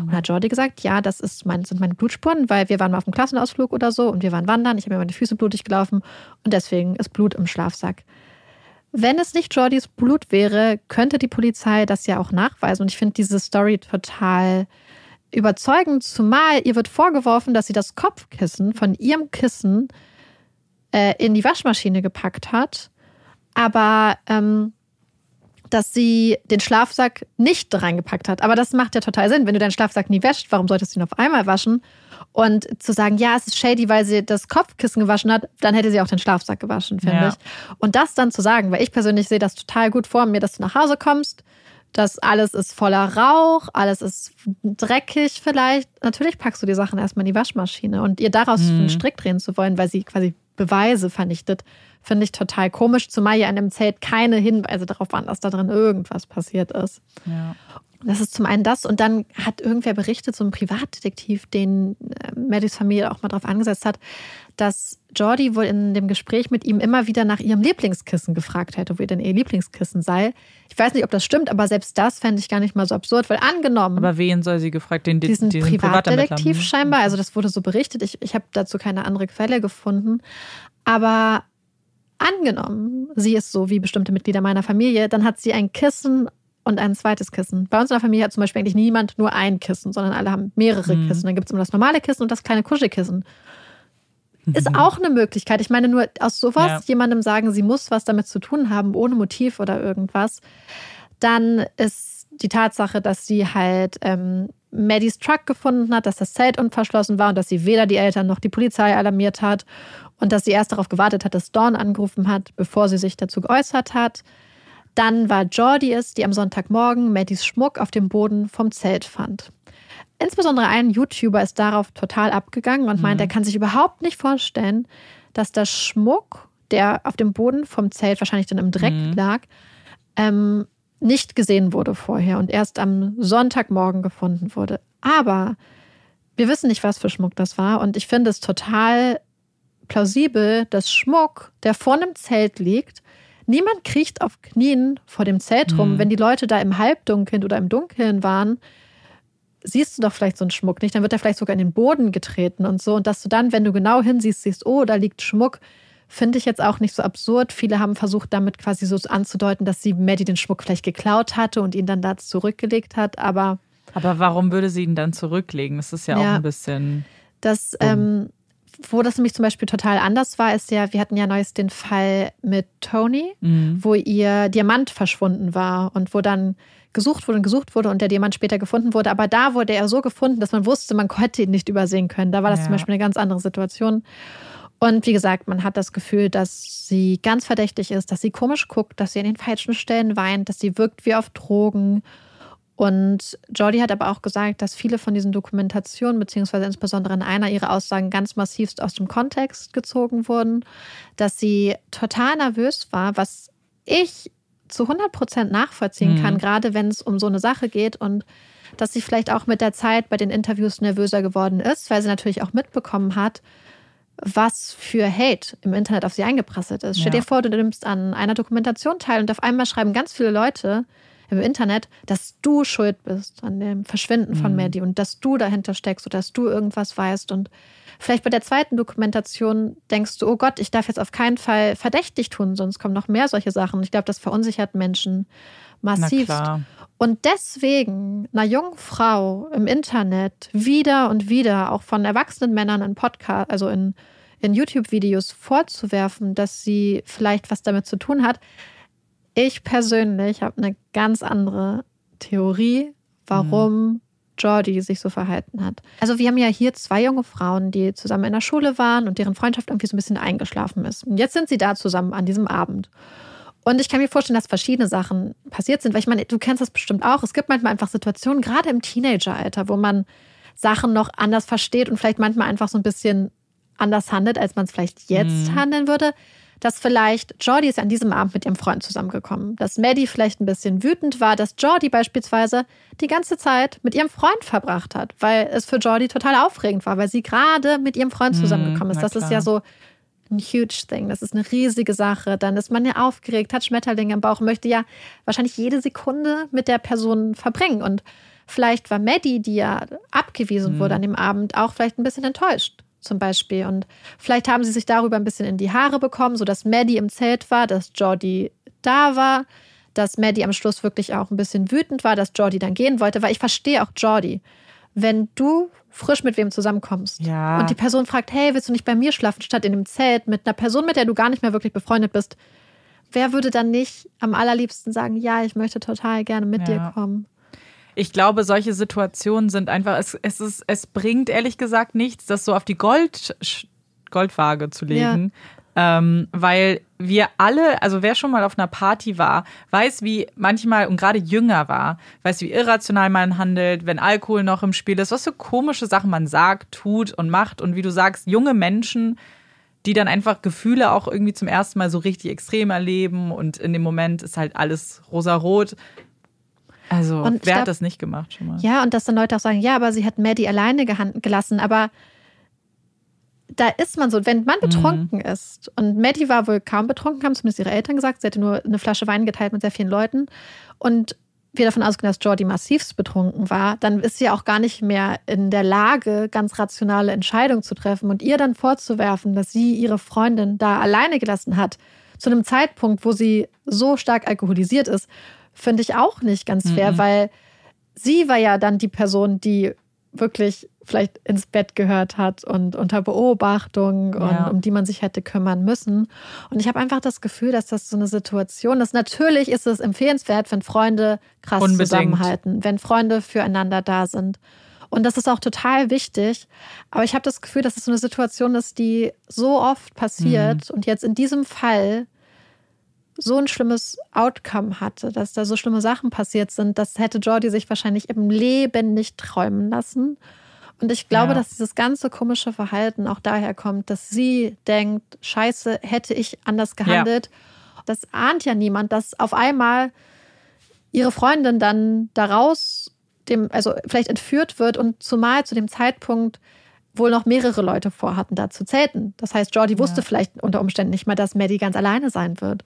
[SPEAKER 3] Und hat Jordi gesagt, ja, das ist mein, sind meine Blutspuren, weil wir waren mal auf einem Klassenausflug oder so und wir waren wandern, ich habe mir meine Füße blutig gelaufen und deswegen ist Blut im Schlafsack. Wenn es nicht Jordys Blut wäre, könnte die Polizei das ja auch nachweisen. Und ich finde diese Story total überzeugend, zumal ihr wird vorgeworfen, dass sie das Kopfkissen von ihrem Kissen äh, in die Waschmaschine gepackt hat, aber ähm, dass sie den Schlafsack nicht reingepackt hat. Aber das macht ja total Sinn. Wenn du deinen Schlafsack nie wäschst, warum solltest du ihn auf einmal waschen? Und zu sagen, ja, es ist shady, weil sie das Kopfkissen gewaschen hat, dann hätte sie auch den Schlafsack gewaschen, finde
[SPEAKER 1] Ja.
[SPEAKER 3] ich. Und das dann zu sagen, weil ich persönlich sehe das total gut vor mir, dass du nach Hause kommst, dass alles ist voller Rauch, alles ist dreckig vielleicht. Natürlich packst du die Sachen erstmal in die Waschmaschine und ihr daraus einen Strick drehen zu wollen, weil sie quasi Beweise vernichtet, finde ich total komisch, zumal ja in dem Zelt keine Hinweise darauf waren, dass da drin irgendwas passiert ist.
[SPEAKER 1] Ja.
[SPEAKER 3] Das ist zum einen das und dann hat irgendwer berichtet, so ein Privatdetektiv, den äh, Maddys Familie auch mal drauf angesetzt hat, dass Jordi wohl in dem Gespräch mit ihm immer wieder nach ihrem Lieblingskissen gefragt hätte, wo ihr denn ihr Lieblingskissen sei. Ich weiß nicht, ob das stimmt, aber selbst das fände ich gar nicht mal so absurd, weil angenommen.
[SPEAKER 1] Aber wen soll sie gefragt? Den,
[SPEAKER 3] diesen,
[SPEAKER 1] diesen
[SPEAKER 3] Privatdetektiv scheinbar. Also das wurde so berichtet. Ich, ich habe dazu keine andere Quelle gefunden. Aber angenommen, sie ist so wie bestimmte Mitglieder meiner Familie, dann hat sie ein Kissen und ein zweites Kissen. Bei uns in der Familie hat zum Beispiel eigentlich niemand nur ein Kissen, sondern alle haben mehrere mhm. Kissen. Dann gibt es immer das normale Kissen und das kleine Kuschelkissen. Ist mhm. auch eine Möglichkeit. Ich meine, nur aus sowas ja. jemandem sagen, sie muss was damit zu tun haben, ohne Motiv oder irgendwas, dann ist die Tatsache, dass sie halt ähm, Maddies Truck gefunden hat, dass das Zelt unverschlossen war und dass sie weder die Eltern noch die Polizei alarmiert hat und dass sie erst darauf gewartet hat, dass Dawn angerufen hat, bevor sie sich dazu geäußert hat. Dann war Jordi es, die am Sonntagmorgen Maddies Schmuck auf dem Boden vom Zelt fand. Insbesondere ein YouTuber ist darauf total abgegangen und meint, mhm. er kann sich überhaupt nicht vorstellen, dass der Schmuck, der auf dem Boden vom Zelt wahrscheinlich dann im Dreck mhm. lag, ähm, nicht gesehen wurde vorher und erst am Sonntagmorgen gefunden wurde. Aber wir wissen nicht, was für Schmuck das war und ich finde es total plausibel, dass Schmuck, der vor einem Zelt liegt, niemand kriecht auf Knien vor dem Zelt rum, mhm. wenn die Leute da im Halbdunkeln oder im Dunkeln waren siehst du doch vielleicht so einen Schmuck nicht, dann wird er vielleicht sogar in den Boden getreten und so. Und dass du dann, wenn du genau hinsiehst, siehst, oh, da liegt Schmuck, finde ich jetzt auch nicht so absurd. Viele haben versucht, damit quasi so anzudeuten, dass sie Maddie den Schmuck vielleicht geklaut hatte und ihn dann da zurückgelegt hat, aber.
[SPEAKER 1] Aber warum würde sie ihn dann zurücklegen? Das ist ja, ja auch ein bisschen.
[SPEAKER 3] Das, ähm, wo das nämlich zum Beispiel total anders war, ist ja, wir hatten ja neues den Fall mit Tony, mhm. wo ihr Diamant verschwunden war und wo dann gesucht wurde und gesucht wurde und der Diamant später gefunden wurde. Aber da wurde er so gefunden, dass man wusste, man *laughs* hätte ihn nicht übersehen können. Da war das ja. zum Beispiel eine ganz andere Situation. Und wie gesagt, man hat das Gefühl, dass sie ganz verdächtig ist, dass sie komisch guckt, dass sie an den falschen Stellen weint, dass sie wirkt wie auf Drogen. Und Jordi hat aber auch gesagt, dass viele von diesen Dokumentationen, beziehungsweise insbesondere in einer ihrer Aussagen ganz massivst aus dem Kontext gezogen wurden, dass sie total nervös war, was ich zu 100 Prozent nachvollziehen kann, mhm. gerade wenn es um so eine Sache geht und dass sie vielleicht auch mit der Zeit bei den Interviews nervöser geworden ist, weil sie natürlich auch mitbekommen hat, was für Hate im Internet auf sie eingeprasselt ist. Ja. Stell dir vor, du nimmst an einer Dokumentation teil und auf einmal schreiben ganz viele Leute im Internet, dass du schuld bist an dem Verschwinden mhm. von Maddie und dass du dahinter steckst oder dass du irgendwas weißt und Vielleicht bei der zweiten Dokumentation denkst du, oh Gott, ich darf jetzt auf keinen Fall verdächtig tun, sonst kommen noch mehr solche Sachen. Ich glaube, das verunsichert Menschen massiv. Und deswegen einer jungen Frau im Internet wieder und wieder auch von erwachsenen Männern in Podcast, also in, in YouTube-Videos vorzuwerfen, dass sie vielleicht was damit zu tun hat. Ich persönlich habe eine ganz andere Theorie, warum mhm. Jordi sich so verhalten hat. Also wir haben ja hier zwei junge Frauen, die zusammen in der Schule waren und deren Freundschaft irgendwie so ein bisschen eingeschlafen ist. Und jetzt sind sie da zusammen an diesem Abend. Und ich kann mir vorstellen, dass verschiedene Sachen passiert sind, weil ich meine, du kennst das bestimmt auch. Es gibt manchmal einfach Situationen, gerade im Teenageralter, wo man Sachen noch anders versteht und vielleicht manchmal einfach so ein bisschen anders handelt, als man es vielleicht jetzt mhm. handeln würde dass vielleicht Jordi ist an diesem Abend mit ihrem Freund zusammengekommen, dass Maddie vielleicht ein bisschen wütend war, dass Jordi beispielsweise die ganze Zeit mit ihrem Freund verbracht hat, weil es für Jordi total aufregend war, weil sie gerade mit ihrem Freund hm, zusammengekommen ist. Das ist ja so ein huge Thing. Das ist eine riesige Sache. Dann ist man ja aufgeregt, hat Schmetterlinge im Bauch, möchte ja wahrscheinlich jede Sekunde mit der Person verbringen. Und vielleicht war Maddie, die ja abgewiesen mhm. wurde an dem Abend, auch vielleicht ein bisschen enttäuscht zum Beispiel. Und vielleicht haben sie sich darüber ein bisschen in die Haare bekommen, sodass Maddie im Zelt war, dass Jordi da war, dass Maddie am Schluss wirklich auch ein bisschen wütend war, dass Jordi dann gehen wollte, weil ich verstehe auch Jordi. Wenn du frisch mit wem zusammenkommst ja. und die Person fragt, hey, willst du nicht bei mir schlafen, statt in dem Zelt mit einer Person, mit der du gar nicht mehr wirklich befreundet bist, wer würde dann nicht am allerliebsten sagen, ja, ich möchte total gerne mit ja. dir kommen?
[SPEAKER 1] ich glaube, solche Situationen sind einfach, es, es, ist, es bringt ehrlich gesagt nichts, das so auf die Gold, Goldwaage zu legen. Ja. Ähm, weil wir alle, also wer schon mal auf einer Party war, weiß, wie manchmal und gerade jünger war, weiß, wie irrational man handelt, wenn Alkohol noch im Spiel ist, was für komische Sachen man sagt, tut und macht. Und wie du sagst, junge Menschen, die dann einfach Gefühle auch irgendwie zum ersten Mal so richtig extrem erleben und in dem Moment ist halt alles rosarot Also,
[SPEAKER 3] Und
[SPEAKER 1] wer
[SPEAKER 3] glaub-
[SPEAKER 1] hat das nicht gemacht schon mal?
[SPEAKER 3] Ja, und dass dann Leute auch sagen, ja, aber sie hat Maddie alleine gelassen. Aber da ist man so, wenn man betrunken ist, und Maddie war wohl kaum betrunken, haben zumindest ihre Eltern gesagt, sie hatte nur eine Flasche Wein geteilt mit sehr vielen Leuten. Und wir davon ausgehen, dass Jordi massivst betrunken war, dann ist sie auch gar nicht mehr in der Lage, ganz rationale Entscheidungen zu treffen und ihr dann vorzuwerfen, dass sie ihre Freundin da alleine gelassen hat, zu einem Zeitpunkt, wo sie so stark alkoholisiert ist, finde ich auch nicht ganz fair, weil sie war ja dann die Person, die wirklich vielleicht ins Bett gehört hat und unter Beobachtung und
[SPEAKER 1] Ja.
[SPEAKER 3] um die man sich hätte kümmern müssen. Und ich habe einfach das Gefühl, dass das so eine Situation ist. Natürlich ist es empfehlenswert, wenn Freunde krass
[SPEAKER 1] Unbedingt.
[SPEAKER 3] zusammenhalten, wenn Freunde füreinander da sind. Und das ist auch total wichtig. Aber ich habe das Gefühl, dass es so eine Situation ist, die so oft passiert und jetzt in diesem Fall so ein schlimmes Outcome hatte, dass da so schlimme Sachen passiert sind, das hätte Jordi sich wahrscheinlich im Leben nicht träumen lassen. Und ich glaube,
[SPEAKER 1] Ja.
[SPEAKER 3] dass dieses ganze komische Verhalten auch daher kommt, dass sie denkt, scheiße, hätte ich anders gehandelt. Das ahnt ja niemand, dass auf einmal ihre Freundin dann daraus dem, also vielleicht entführt wird und zumal zu dem Zeitpunkt wohl noch mehrere Leute vorhatten, da zu zelten. Das heißt, Jordi wusste vielleicht unter Umständen nicht mal, dass Maddie ganz alleine sein wird.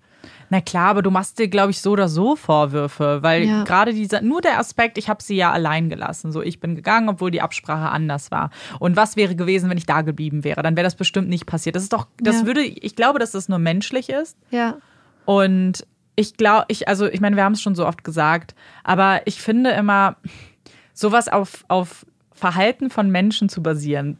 [SPEAKER 1] Na klar, aber du machst dir, glaube ich, so oder so Vorwürfe, weil
[SPEAKER 3] Ja.
[SPEAKER 1] gerade dieser, nur der Aspekt, ich habe sie ja allein gelassen. So, ich bin gegangen, obwohl die Absprache anders war. Und was wäre gewesen, wenn ich da geblieben wäre? Dann wäre das bestimmt nicht passiert. Das ist doch, das
[SPEAKER 3] Ja.
[SPEAKER 1] würde, ich glaube, dass das nur menschlich ist.
[SPEAKER 3] Ja.
[SPEAKER 1] Und ich glaube, ich, also ich meine, wir haben es schon so oft gesagt, aber ich finde immer, sowas auf, auf Verhalten von Menschen zu basieren,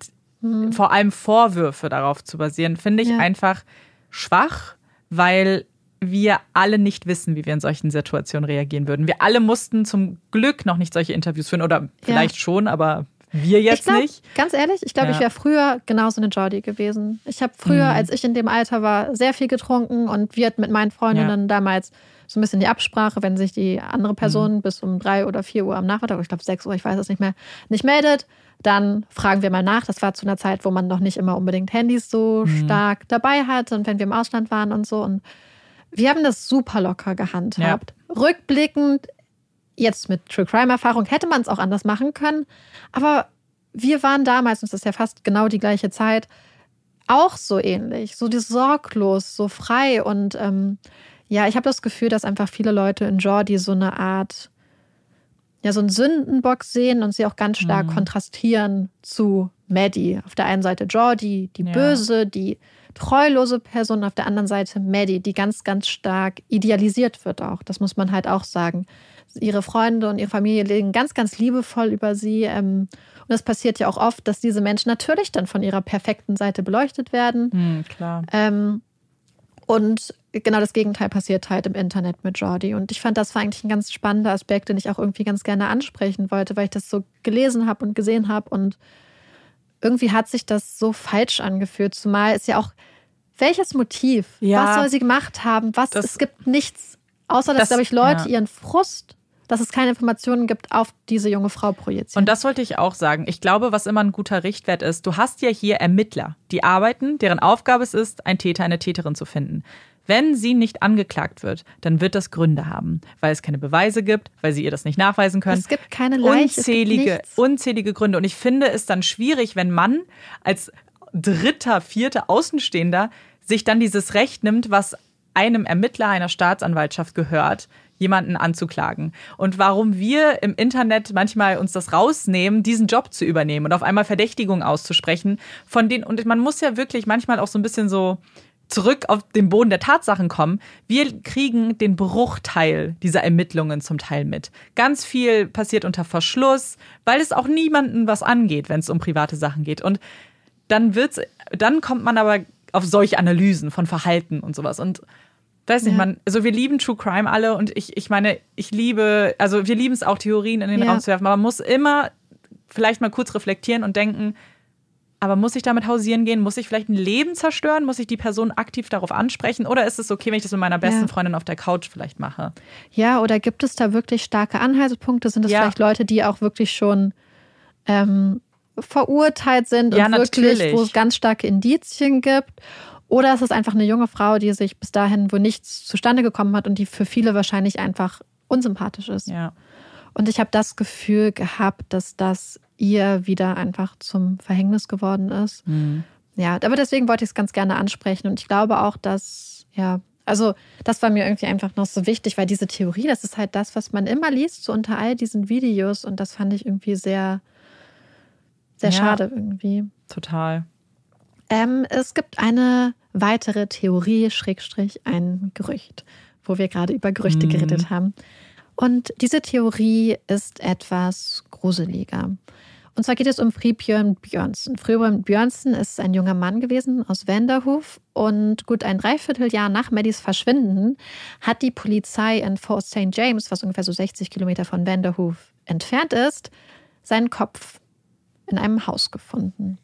[SPEAKER 1] vor allem Vorwürfe darauf zu basieren, finde ich
[SPEAKER 3] Ja.
[SPEAKER 1] einfach schwach, weil wir alle nicht wissen, wie wir in solchen Situationen reagieren würden. Wir alle mussten zum Glück noch nicht solche Interviews führen oder vielleicht schon, aber wir jetzt
[SPEAKER 3] glaub,
[SPEAKER 1] nicht.
[SPEAKER 3] Ganz ehrlich, ich glaube,
[SPEAKER 1] Ja.
[SPEAKER 3] ich wäre früher genauso eine Jordi gewesen. Ich habe früher,
[SPEAKER 1] Mhm.
[SPEAKER 3] als ich in dem Alter war, sehr viel getrunken und wir hatten mit meinen Freundinnen damals so ein bisschen die Absprache, wenn sich die andere Person
[SPEAKER 1] Mhm.
[SPEAKER 3] bis um drei oder vier Uhr am Nachmittag, oder ich glaube sechs Uhr, ich weiß es nicht mehr, nicht meldet, dann fragen wir mal nach. Das war zu einer Zeit, wo man noch nicht immer unbedingt Handys so
[SPEAKER 1] Mhm.
[SPEAKER 3] stark dabei hat und wenn wir im Ausland waren und so. Und wir haben das super locker gehandhabt. Rückblickend, jetzt mit True Crime Erfahrung, hätte man es auch anders machen können. Aber wir waren damals, und das ist ja fast genau die gleiche Zeit, auch so ähnlich, so die sorglos, so frei. Und ähm, ja, ich habe das Gefühl, dass einfach viele Leute in Jordi so eine Art, ja, so einen Sündenbock sehen und sie auch ganz stark kontrastieren zu Maddie. Auf der einen Seite Jordi, die
[SPEAKER 1] Ja.
[SPEAKER 3] böse, die treulose Person, auf der anderen Seite Maddie, die ganz, ganz stark idealisiert wird auch. Das muss man halt auch sagen. Ihre Freunde und ihre Familie legen ganz, ganz liebevoll über sie. Ähm, und es passiert ja auch oft, dass diese Menschen natürlich dann von ihrer perfekten Seite beleuchtet werden.
[SPEAKER 1] Hm, klar.
[SPEAKER 3] Ähm, und genau das Gegenteil passiert halt im Internet mit Jordi. Und ich fand, das war eigentlich ein ganz spannender Aspekt, den ich auch irgendwie ganz gerne ansprechen wollte, weil ich das so gelesen habe und gesehen habe. Und irgendwie hat sich das so falsch angefühlt. Zumal ist ja auch, welches Motiv?
[SPEAKER 1] Ja.
[SPEAKER 3] Was soll sie gemacht haben? Was?
[SPEAKER 1] Das-
[SPEAKER 3] es gibt nichts, außer dass,
[SPEAKER 1] Das-
[SPEAKER 3] glaube ich, Leute
[SPEAKER 1] ja.
[SPEAKER 3] ihren Frust, dass es keine Informationen gibt, auf diese junge Frau projizieren.
[SPEAKER 1] Und das wollte ich auch sagen. Ich glaube, was immer ein guter Richtwert ist, du hast ja hier Ermittler, die arbeiten, deren Aufgabe es ist, einen Täter, eine Täterin zu finden. Wenn sie nicht angeklagt wird, dann wird das Gründe haben, weil es keine Beweise gibt, weil sie ihr das nicht nachweisen können.
[SPEAKER 3] es gibt keine Leiche, es gibt
[SPEAKER 1] unzählige,
[SPEAKER 3] nichts.
[SPEAKER 1] unzählige Gründe. Und ich finde es dann schwierig, wenn man als dritter, vierter Außenstehender sich dann dieses Recht nimmt, was einem Ermittler einer Staatsanwaltschaft gehört, jemanden anzuklagen. Und warum wir im Internet manchmal uns das rausnehmen, diesen Job zu übernehmen und auf einmal Verdächtigungen auszusprechen, von denen, und man muss ja wirklich manchmal auch so ein bisschen so zurück auf den Boden der Tatsachen kommen. Wir kriegen den Bruchteil dieser Ermittlungen zum Teil mit. Ganz viel passiert unter Verschluss, weil es auch niemanden was angeht, wenn es um private Sachen geht. Und dann wird's, dann kommt man aber auf solche Analysen von Verhalten und sowas. Und weiß nicht,
[SPEAKER 3] Ja.
[SPEAKER 1] man, also wir lieben True Crime alle und ich, ich meine, ich liebe, also wir lieben es auch, Theorien in den
[SPEAKER 3] Ja.
[SPEAKER 1] Raum zu werfen, aber man muss immer vielleicht mal kurz reflektieren und denken, aber muss ich damit hausieren gehen? Muss ich vielleicht ein Leben zerstören? Muss ich die Person aktiv darauf ansprechen? Oder ist es okay, wenn ich das mit meiner besten
[SPEAKER 3] Ja.
[SPEAKER 1] Freundin auf der Couch vielleicht mache?
[SPEAKER 3] Ja, oder gibt es da wirklich starke Anhaltspunkte? Sind es
[SPEAKER 1] Ja.
[SPEAKER 3] vielleicht Leute, die auch wirklich schon ähm, verurteilt sind
[SPEAKER 1] Ja,
[SPEAKER 3] und wirklich,
[SPEAKER 1] natürlich.
[SPEAKER 3] wo es ganz starke Indizien gibt? Oder ist es einfach eine junge Frau, die sich bis dahin wo nichts zustande gekommen hat und die für viele wahrscheinlich einfach unsympathisch ist?
[SPEAKER 1] Ja.
[SPEAKER 3] Und ich habe das Gefühl gehabt, dass das ihr wieder einfach zum Verhängnis geworden ist. Mhm. Ja, aber deswegen wollte ich es ganz gerne ansprechen. Und ich glaube auch, dass, ja, also das war mir irgendwie einfach noch so wichtig, weil diese Theorie, das ist halt das, was man immer liest, so unter all diesen Videos. Und das fand ich irgendwie sehr, sehr ja, schade irgendwie.
[SPEAKER 1] Total.
[SPEAKER 3] Ähm, es gibt eine weitere Theorie, Schrägstrich, ein Gerücht, wo wir gerade über Gerüchte mhm. geredet haben. Und diese Theorie ist etwas gruseliger. Und zwar geht es um Fribjörn Björnsen. Fribjörn Björnsen ist ein junger Mann gewesen aus Vanderhoof und gut ein Dreivierteljahr nach Maddys Verschwinden hat die Polizei in Fort St. James, was ungefähr so 60 Kilometer von Vanderhoof entfernt ist, seinen Kopf in einem Haus gefunden.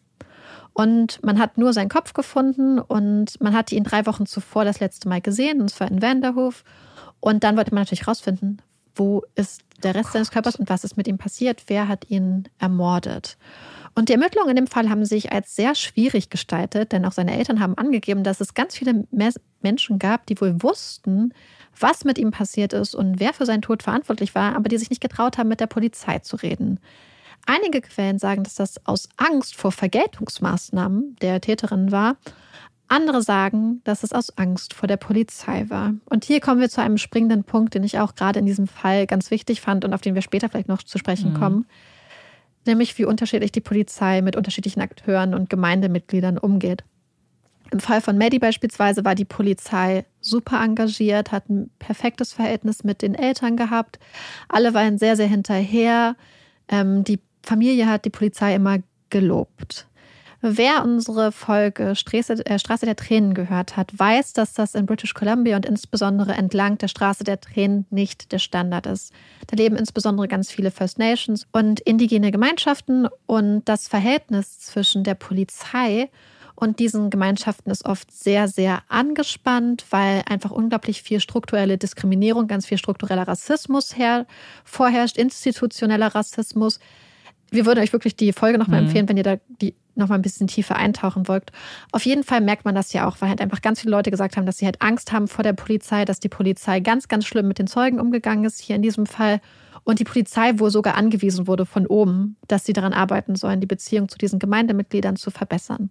[SPEAKER 3] Und man hat nur seinen Kopf gefunden und man hat ihn drei Wochen zuvor das letzte Mal gesehen, und zwar in Vanderhoof. Und dann wollte man natürlich rausfinden, wo ist der Rest seines Körpers und was ist mit ihm passiert, wer hat ihn ermordet. Und die Ermittlungen in dem Fall haben sich als sehr schwierig gestaltet, denn auch seine Eltern haben angegeben, dass es ganz viele Menschen gab, die wohl wussten, was mit ihm passiert ist und wer für seinen Tod verantwortlich war, aber die sich nicht getraut haben, mit der Polizei zu reden. Einige Quellen sagen, dass das aus Angst vor Vergeltungsmaßnahmen der Täterin war. Andere sagen, dass es aus Angst vor der Polizei war. Und hier kommen wir zu einem springenden Punkt, den ich auch gerade in diesem Fall ganz wichtig fand und auf den wir später vielleicht noch zu sprechen mhm. kommen. Nämlich, wie unterschiedlich die Polizei mit unterschiedlichen Akteuren und Gemeindemitgliedern umgeht. Im Fall von Maddie beispielsweise war die Polizei super engagiert, hat ein perfektes Verhältnis mit den Eltern gehabt. Alle waren sehr, sehr hinterher. Ähm, die Familie hat die Polizei immer gelobt. Wer unsere Folge Straße, äh, Straße der Tränen gehört hat, weiß, dass das in British Columbia und insbesondere entlang der Straße der Tränen nicht der Standard ist. Da leben insbesondere ganz viele First Nations und indigene Gemeinschaften und das Verhältnis zwischen der Polizei und diesen Gemeinschaften ist oft sehr, sehr angespannt, weil einfach unglaublich viel strukturelle Diskriminierung, ganz viel struktureller Rassismus her vorherrscht, institutioneller Rassismus. Wir würden euch wirklich die Folge nochmal mhm. empfehlen, wenn ihr da die nochmal ein bisschen tiefer eintauchen wollt. Auf jeden Fall merkt man das ja auch, weil halt einfach ganz viele Leute gesagt haben, dass sie halt Angst haben vor der Polizei, dass die Polizei ganz, ganz schlimm mit den Zeugen umgegangen ist, hier in diesem Fall. Und die Polizei wohl sogar angewiesen wurde von oben, dass sie daran arbeiten sollen, die Beziehung zu diesen Gemeindemitgliedern zu verbessern.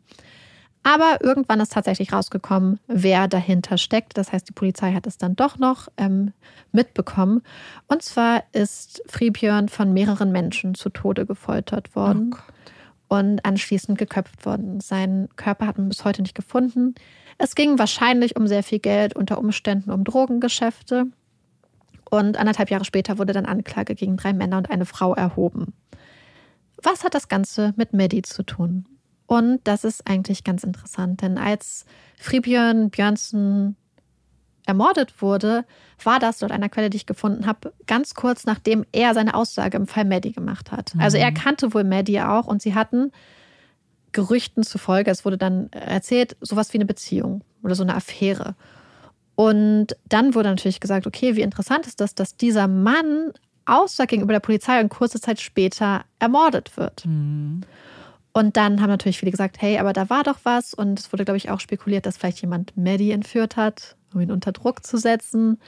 [SPEAKER 3] Aber irgendwann ist tatsächlich rausgekommen, wer dahinter steckt. Das heißt, die Polizei hat es dann doch noch ähm, mitbekommen. Und zwar ist Friebjörn von mehreren Menschen zu Tode gefoltert worden oh und anschließend geköpft worden. Sein Körper hat man bis heute nicht gefunden. Es ging wahrscheinlich um sehr viel Geld, unter Umständen um Drogengeschäfte. Und anderthalb Jahre später wurde dann Anklage gegen drei Männer und eine Frau erhoben. Was hat das Ganze mit Maddie zu tun? Und das ist eigentlich ganz interessant, denn als Fribjörn Björnsen ermordet wurde, war das dort einer Quelle, die ich gefunden habe, ganz kurz nachdem er seine Aussage im Fall Maddie gemacht hat. Mhm. Also er kannte wohl Maddie auch und sie hatten Gerüchten zufolge, es wurde dann erzählt, sowas wie eine Beziehung oder so eine Affäre. Und dann wurde natürlich gesagt, okay, wie interessant ist das, dass dieser Mann aussagt gegenüber der Polizei und kurze Zeit später ermordet wird. Mhm. Und dann haben natürlich viele gesagt, hey, aber da war doch was. Und es wurde, glaube ich, auch spekuliert, dass vielleicht jemand Maddie entführt hat, um ihn unter Druck zu setzen,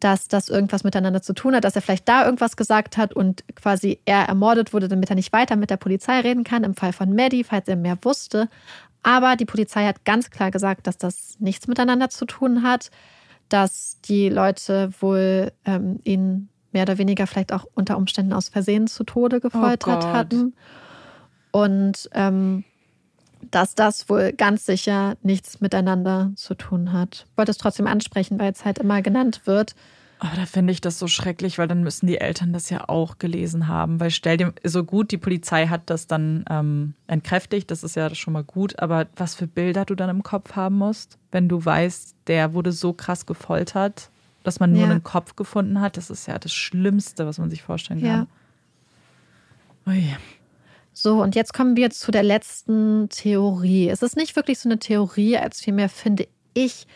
[SPEAKER 3] dass das irgendwas miteinander zu tun hat, dass er vielleicht da irgendwas gesagt hat und quasi er ermordet wurde, damit er nicht weiter mit der Polizei reden kann, im Fall von Maddie, falls er mehr wusste. Aber die Polizei hat ganz klar gesagt, dass das nichts miteinander zu tun hat, dass die Leute wohl ähm, ihn mehr oder weniger vielleicht auch unter Umständen aus Versehen zu Tode gefoltert oh hatten. Und ähm, dass das wohl ganz sicher nichts miteinander zu tun hat. Ich wollte es trotzdem ansprechen, weil es halt immer genannt wird.
[SPEAKER 1] Aber da finde ich das so schrecklich, weil dann müssen die Eltern das ja auch gelesen haben. Weil stell dir so gut, die Polizei hat das dann ähm, entkräftigt, das ist ja schon mal gut. Aber was für Bilder du dann im Kopf haben musst, wenn du weißt, der wurde so krass gefoltert, dass man nur ja. einen Kopf gefunden hat, das ist ja das Schlimmste, was man sich vorstellen kann.
[SPEAKER 3] Ja. Ui. So, und jetzt kommen wir zu der letzten Theorie. Es ist nicht wirklich so eine Theorie, als vielmehr finde ich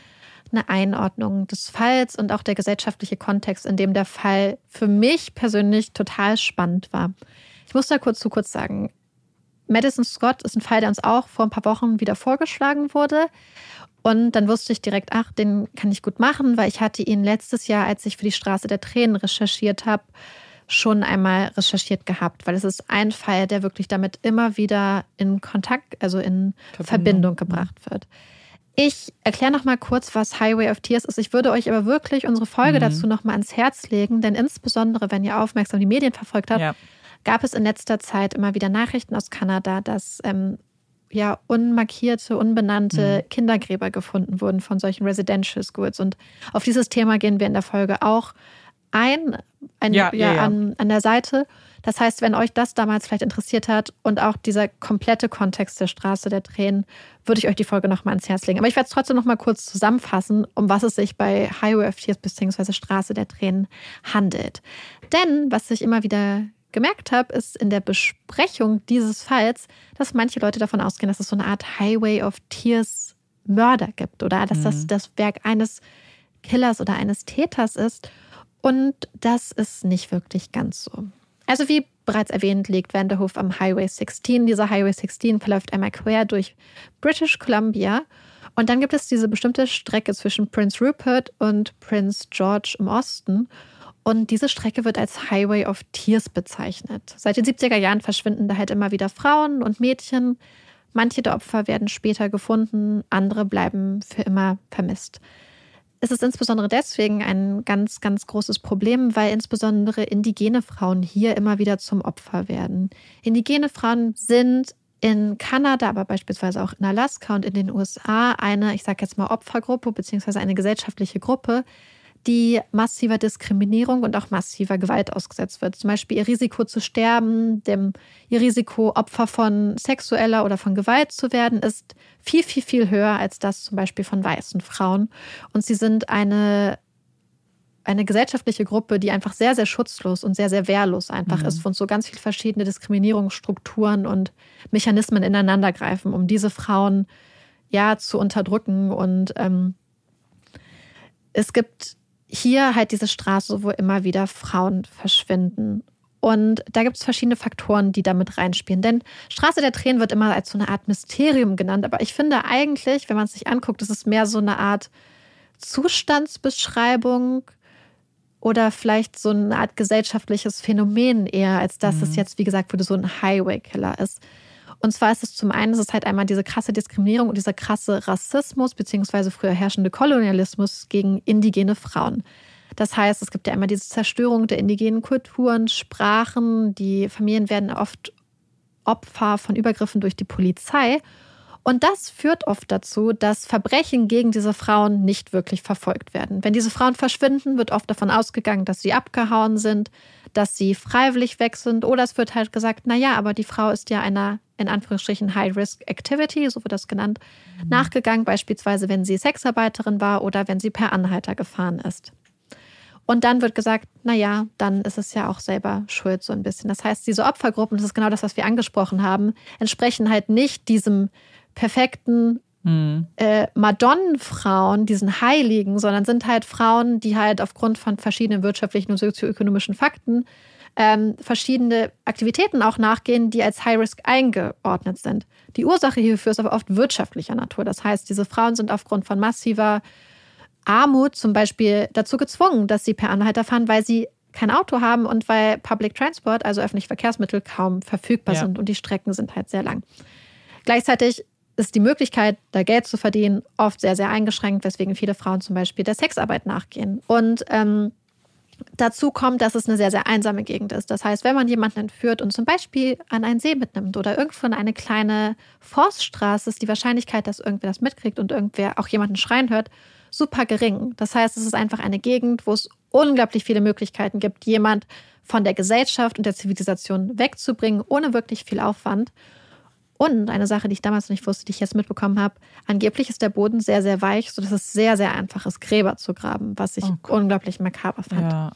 [SPEAKER 3] eine Einordnung des Falls und auch der gesellschaftliche Kontext, in dem der Fall für mich persönlich total spannend war. Ich muss da kurz zu kurz sagen, Madison Scott ist ein Fall, der uns auch vor ein paar Wochen wieder vorgeschlagen wurde. Und dann wusste ich direkt, ach, den kann ich gut machen, weil ich hatte ihn letztes Jahr, als ich für die Straße der Tränen recherchiert habe, schon einmal recherchiert gehabt, weil es ist ein Fall, der wirklich damit immer wieder in Kontakt, also in Verbindung, Verbindung gebracht wird. Ich erkläre noch mal kurz, was Highway of Tears ist. Ich würde euch aber wirklich unsere Folge mhm. dazu noch mal ans Herz legen, denn insbesondere, wenn ihr aufmerksam die Medien verfolgt habt, ja. gab es in letzter Zeit immer wieder Nachrichten aus Kanada, dass ähm, ja unmarkierte, unbenannte mhm. Kindergräber gefunden wurden von solchen Residential Schools. Und auf dieses Thema gehen wir in der Folge auch ein, ein ja, ja, ja, An, an der Seite. Das heißt, wenn euch das damals vielleicht interessiert hat und auch dieser komplette Kontext der Straße der Tränen, würde ich euch die Folge nochmal ans Herz legen. Aber ich werde es trotzdem nochmal kurz zusammenfassen, um was es sich bei Highway of Tears bzw. Straße der Tränen handelt. Denn, was ich immer wieder gemerkt habe, ist in der Besprechung dieses Falls, dass manche Leute davon ausgehen, dass es so eine Art Highway of Tears Mörder gibt oder dass mhm. das das Werk eines Killers oder eines Täters ist. Und das ist nicht wirklich ganz so. Also wie bereits erwähnt, liegt Vanderhoof am Highway 16. Dieser Highway 16 verläuft einmal quer durch British Columbia. Und dann gibt es diese bestimmte Strecke zwischen Prince Rupert und Prince George im Osten. Und diese Strecke wird als Highway of Tears bezeichnet. Seit den 70er Jahren verschwinden da halt immer wieder Frauen und Mädchen. Manche der Opfer werden später gefunden, andere bleiben für immer vermisst. Es ist insbesondere deswegen ein ganz, ganz großes Problem, weil insbesondere indigene Frauen hier immer wieder zum Opfer werden. Indigene Frauen sind in Kanada, aber beispielsweise auch in Alaska und in den USA eine, ich sage jetzt mal Opfergruppe beziehungsweise eine gesellschaftliche Gruppe, die massiver Diskriminierung und auch massiver Gewalt ausgesetzt wird. Zum Beispiel ihr Risiko zu sterben, dem, ihr Risiko, Opfer von sexueller oder von Gewalt zu werden, ist viel, viel, viel höher als das zum Beispiel von weißen Frauen. Und sie sind eine, eine gesellschaftliche Gruppe, die einfach sehr, sehr schutzlos und sehr, sehr wehrlos einfach mhm. ist und so ganz viele verschiedene Diskriminierungsstrukturen und Mechanismen ineinandergreifen, um diese Frauen ja zu unterdrücken. Und ähm, es gibt hier halt diese Straße, wo immer wieder Frauen verschwinden. Und da gibt es verschiedene Faktoren, die damit reinspielen. Denn Straße der Tränen wird immer als so eine Art Mysterium genannt. Aber ich finde eigentlich, wenn man es sich anguckt, ist es mehr so eine Art Zustandsbeschreibung oder vielleicht so eine Art gesellschaftliches Phänomen eher, als dass mhm. es jetzt, wie gesagt, wurde so ein Highway-Killer ist. Und zwar ist es zum einen, es ist halt einmal diese krasse Diskriminierung und dieser krasse Rassismus, beziehungsweise früher herrschende Kolonialismus gegen indigene Frauen. Das heißt, es gibt ja immer diese Zerstörung der indigenen Kulturen, Sprachen, die Familien werden oft Opfer von Übergriffen durch die Polizei. Und das führt oft dazu, dass Verbrechen gegen diese Frauen nicht wirklich verfolgt werden. Wenn diese Frauen verschwinden, wird oft davon ausgegangen, dass sie abgehauen sind, dass sie freiwillig weg sind. Oder es wird halt gesagt, naja, aber die Frau ist ja einer in Anführungsstrichen High-Risk-Activity, so wird das genannt, mhm. nachgegangen, beispielsweise wenn sie Sexarbeiterin war oder wenn sie per Anhalter gefahren ist. Und dann wird gesagt, naja, dann ist es ja auch selber schuld so ein bisschen. Das heißt, diese Opfergruppen, das ist genau das, was wir angesprochen haben, entsprechen halt nicht diesem perfekten mhm. äh, Madonnenfrauen, diesen Heiligen, sondern sind halt Frauen, die halt aufgrund von verschiedenen wirtschaftlichen und sozioökonomischen Fakten ähm, verschiedene Aktivitäten auch nachgehen, die als High Risk eingeordnet sind. Die Ursache hierfür ist aber oft wirtschaftlicher Natur. Das heißt, diese Frauen sind aufgrund von massiver Armut zum Beispiel dazu gezwungen, dass sie per Anhalter fahren, weil sie kein Auto haben und weil Public Transport, also öffentliche Verkehrsmittel, kaum verfügbar ja. sind und die Strecken sind halt sehr lang. Gleichzeitig ist die Möglichkeit, da Geld zu verdienen, oft sehr, sehr eingeschränkt, weswegen viele Frauen zum Beispiel der Sexarbeit nachgehen. Und ähm, Dazu kommt, dass es eine sehr, sehr einsame Gegend ist. Das heißt, wenn man jemanden entführt und zum Beispiel an einen See mitnimmt oder irgendwo in eine kleine Forststraße, ist die Wahrscheinlichkeit, dass irgendwer das mitkriegt und irgendwer auch jemanden schreien hört, super gering. Das heißt, es ist einfach eine Gegend, wo es unglaublich viele Möglichkeiten gibt, jemand von der Gesellschaft und der Zivilisation wegzubringen, ohne wirklich viel Aufwand. Und eine Sache, die ich damals nicht wusste, die ich jetzt mitbekommen habe, angeblich ist der Boden sehr, sehr weich, sodass es sehr, sehr einfach ist, Gräber zu graben, was ich oh unglaublich makaber fand. Ja.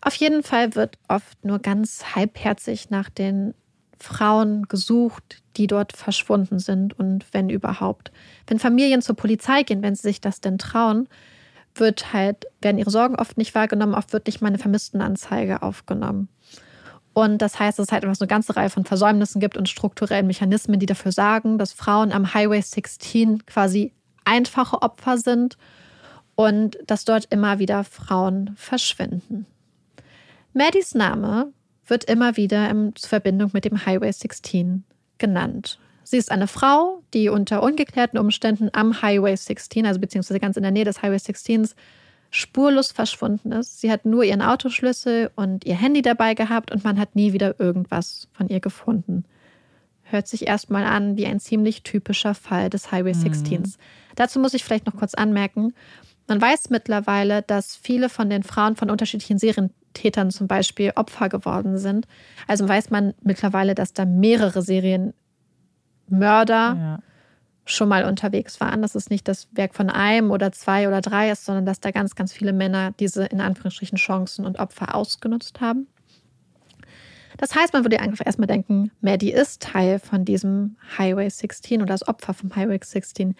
[SPEAKER 3] Auf jeden Fall wird oft nur ganz halbherzig nach den Frauen gesucht, die dort verschwunden sind und wenn überhaupt. Wenn Familien zur Polizei gehen, wenn sie sich das denn trauen, wird halt, werden ihre Sorgen oft nicht wahrgenommen, oft wird nicht mal eine Vermisstenanzeige aufgenommen. Und das heißt, dass es halt einfach so eine ganze Reihe von Versäumnissen gibt und strukturellen Mechanismen, die dafür sorgen, dass Frauen am Highway 16 quasi einfache Opfer sind und dass dort immer wieder Frauen verschwinden. Maddies Name wird immer wieder in Verbindung mit dem Highway 16 genannt. Sie ist eine Frau, die unter ungeklärten Umständen am Highway 16, also beziehungsweise ganz in der Nähe des Highway 16 spurlos verschwunden ist. Sie hat nur ihren Autoschlüssel und ihr Handy dabei gehabt und man hat nie wieder irgendwas von ihr gefunden. Hört sich erstmal an wie ein ziemlich typischer Fall des Highway 16. Mhm. Dazu muss ich vielleicht noch kurz anmerken, man weiß mittlerweile, dass viele von den Frauen von unterschiedlichen Serientätern zum Beispiel Opfer geworden sind. Also weiß man mittlerweile, dass da mehrere Serienmörder ja. Schon mal unterwegs waren. Dass es nicht das Werk von einem oder zwei oder drei ist, sondern dass da ganz, ganz viele Männer diese in Anführungsstrichen Chancen und Opfer ausgenutzt haben. Das heißt, man würde einfach erstmal denken, Maddie ist Teil von diesem Highway 16 oder das Opfer vom Highway 16.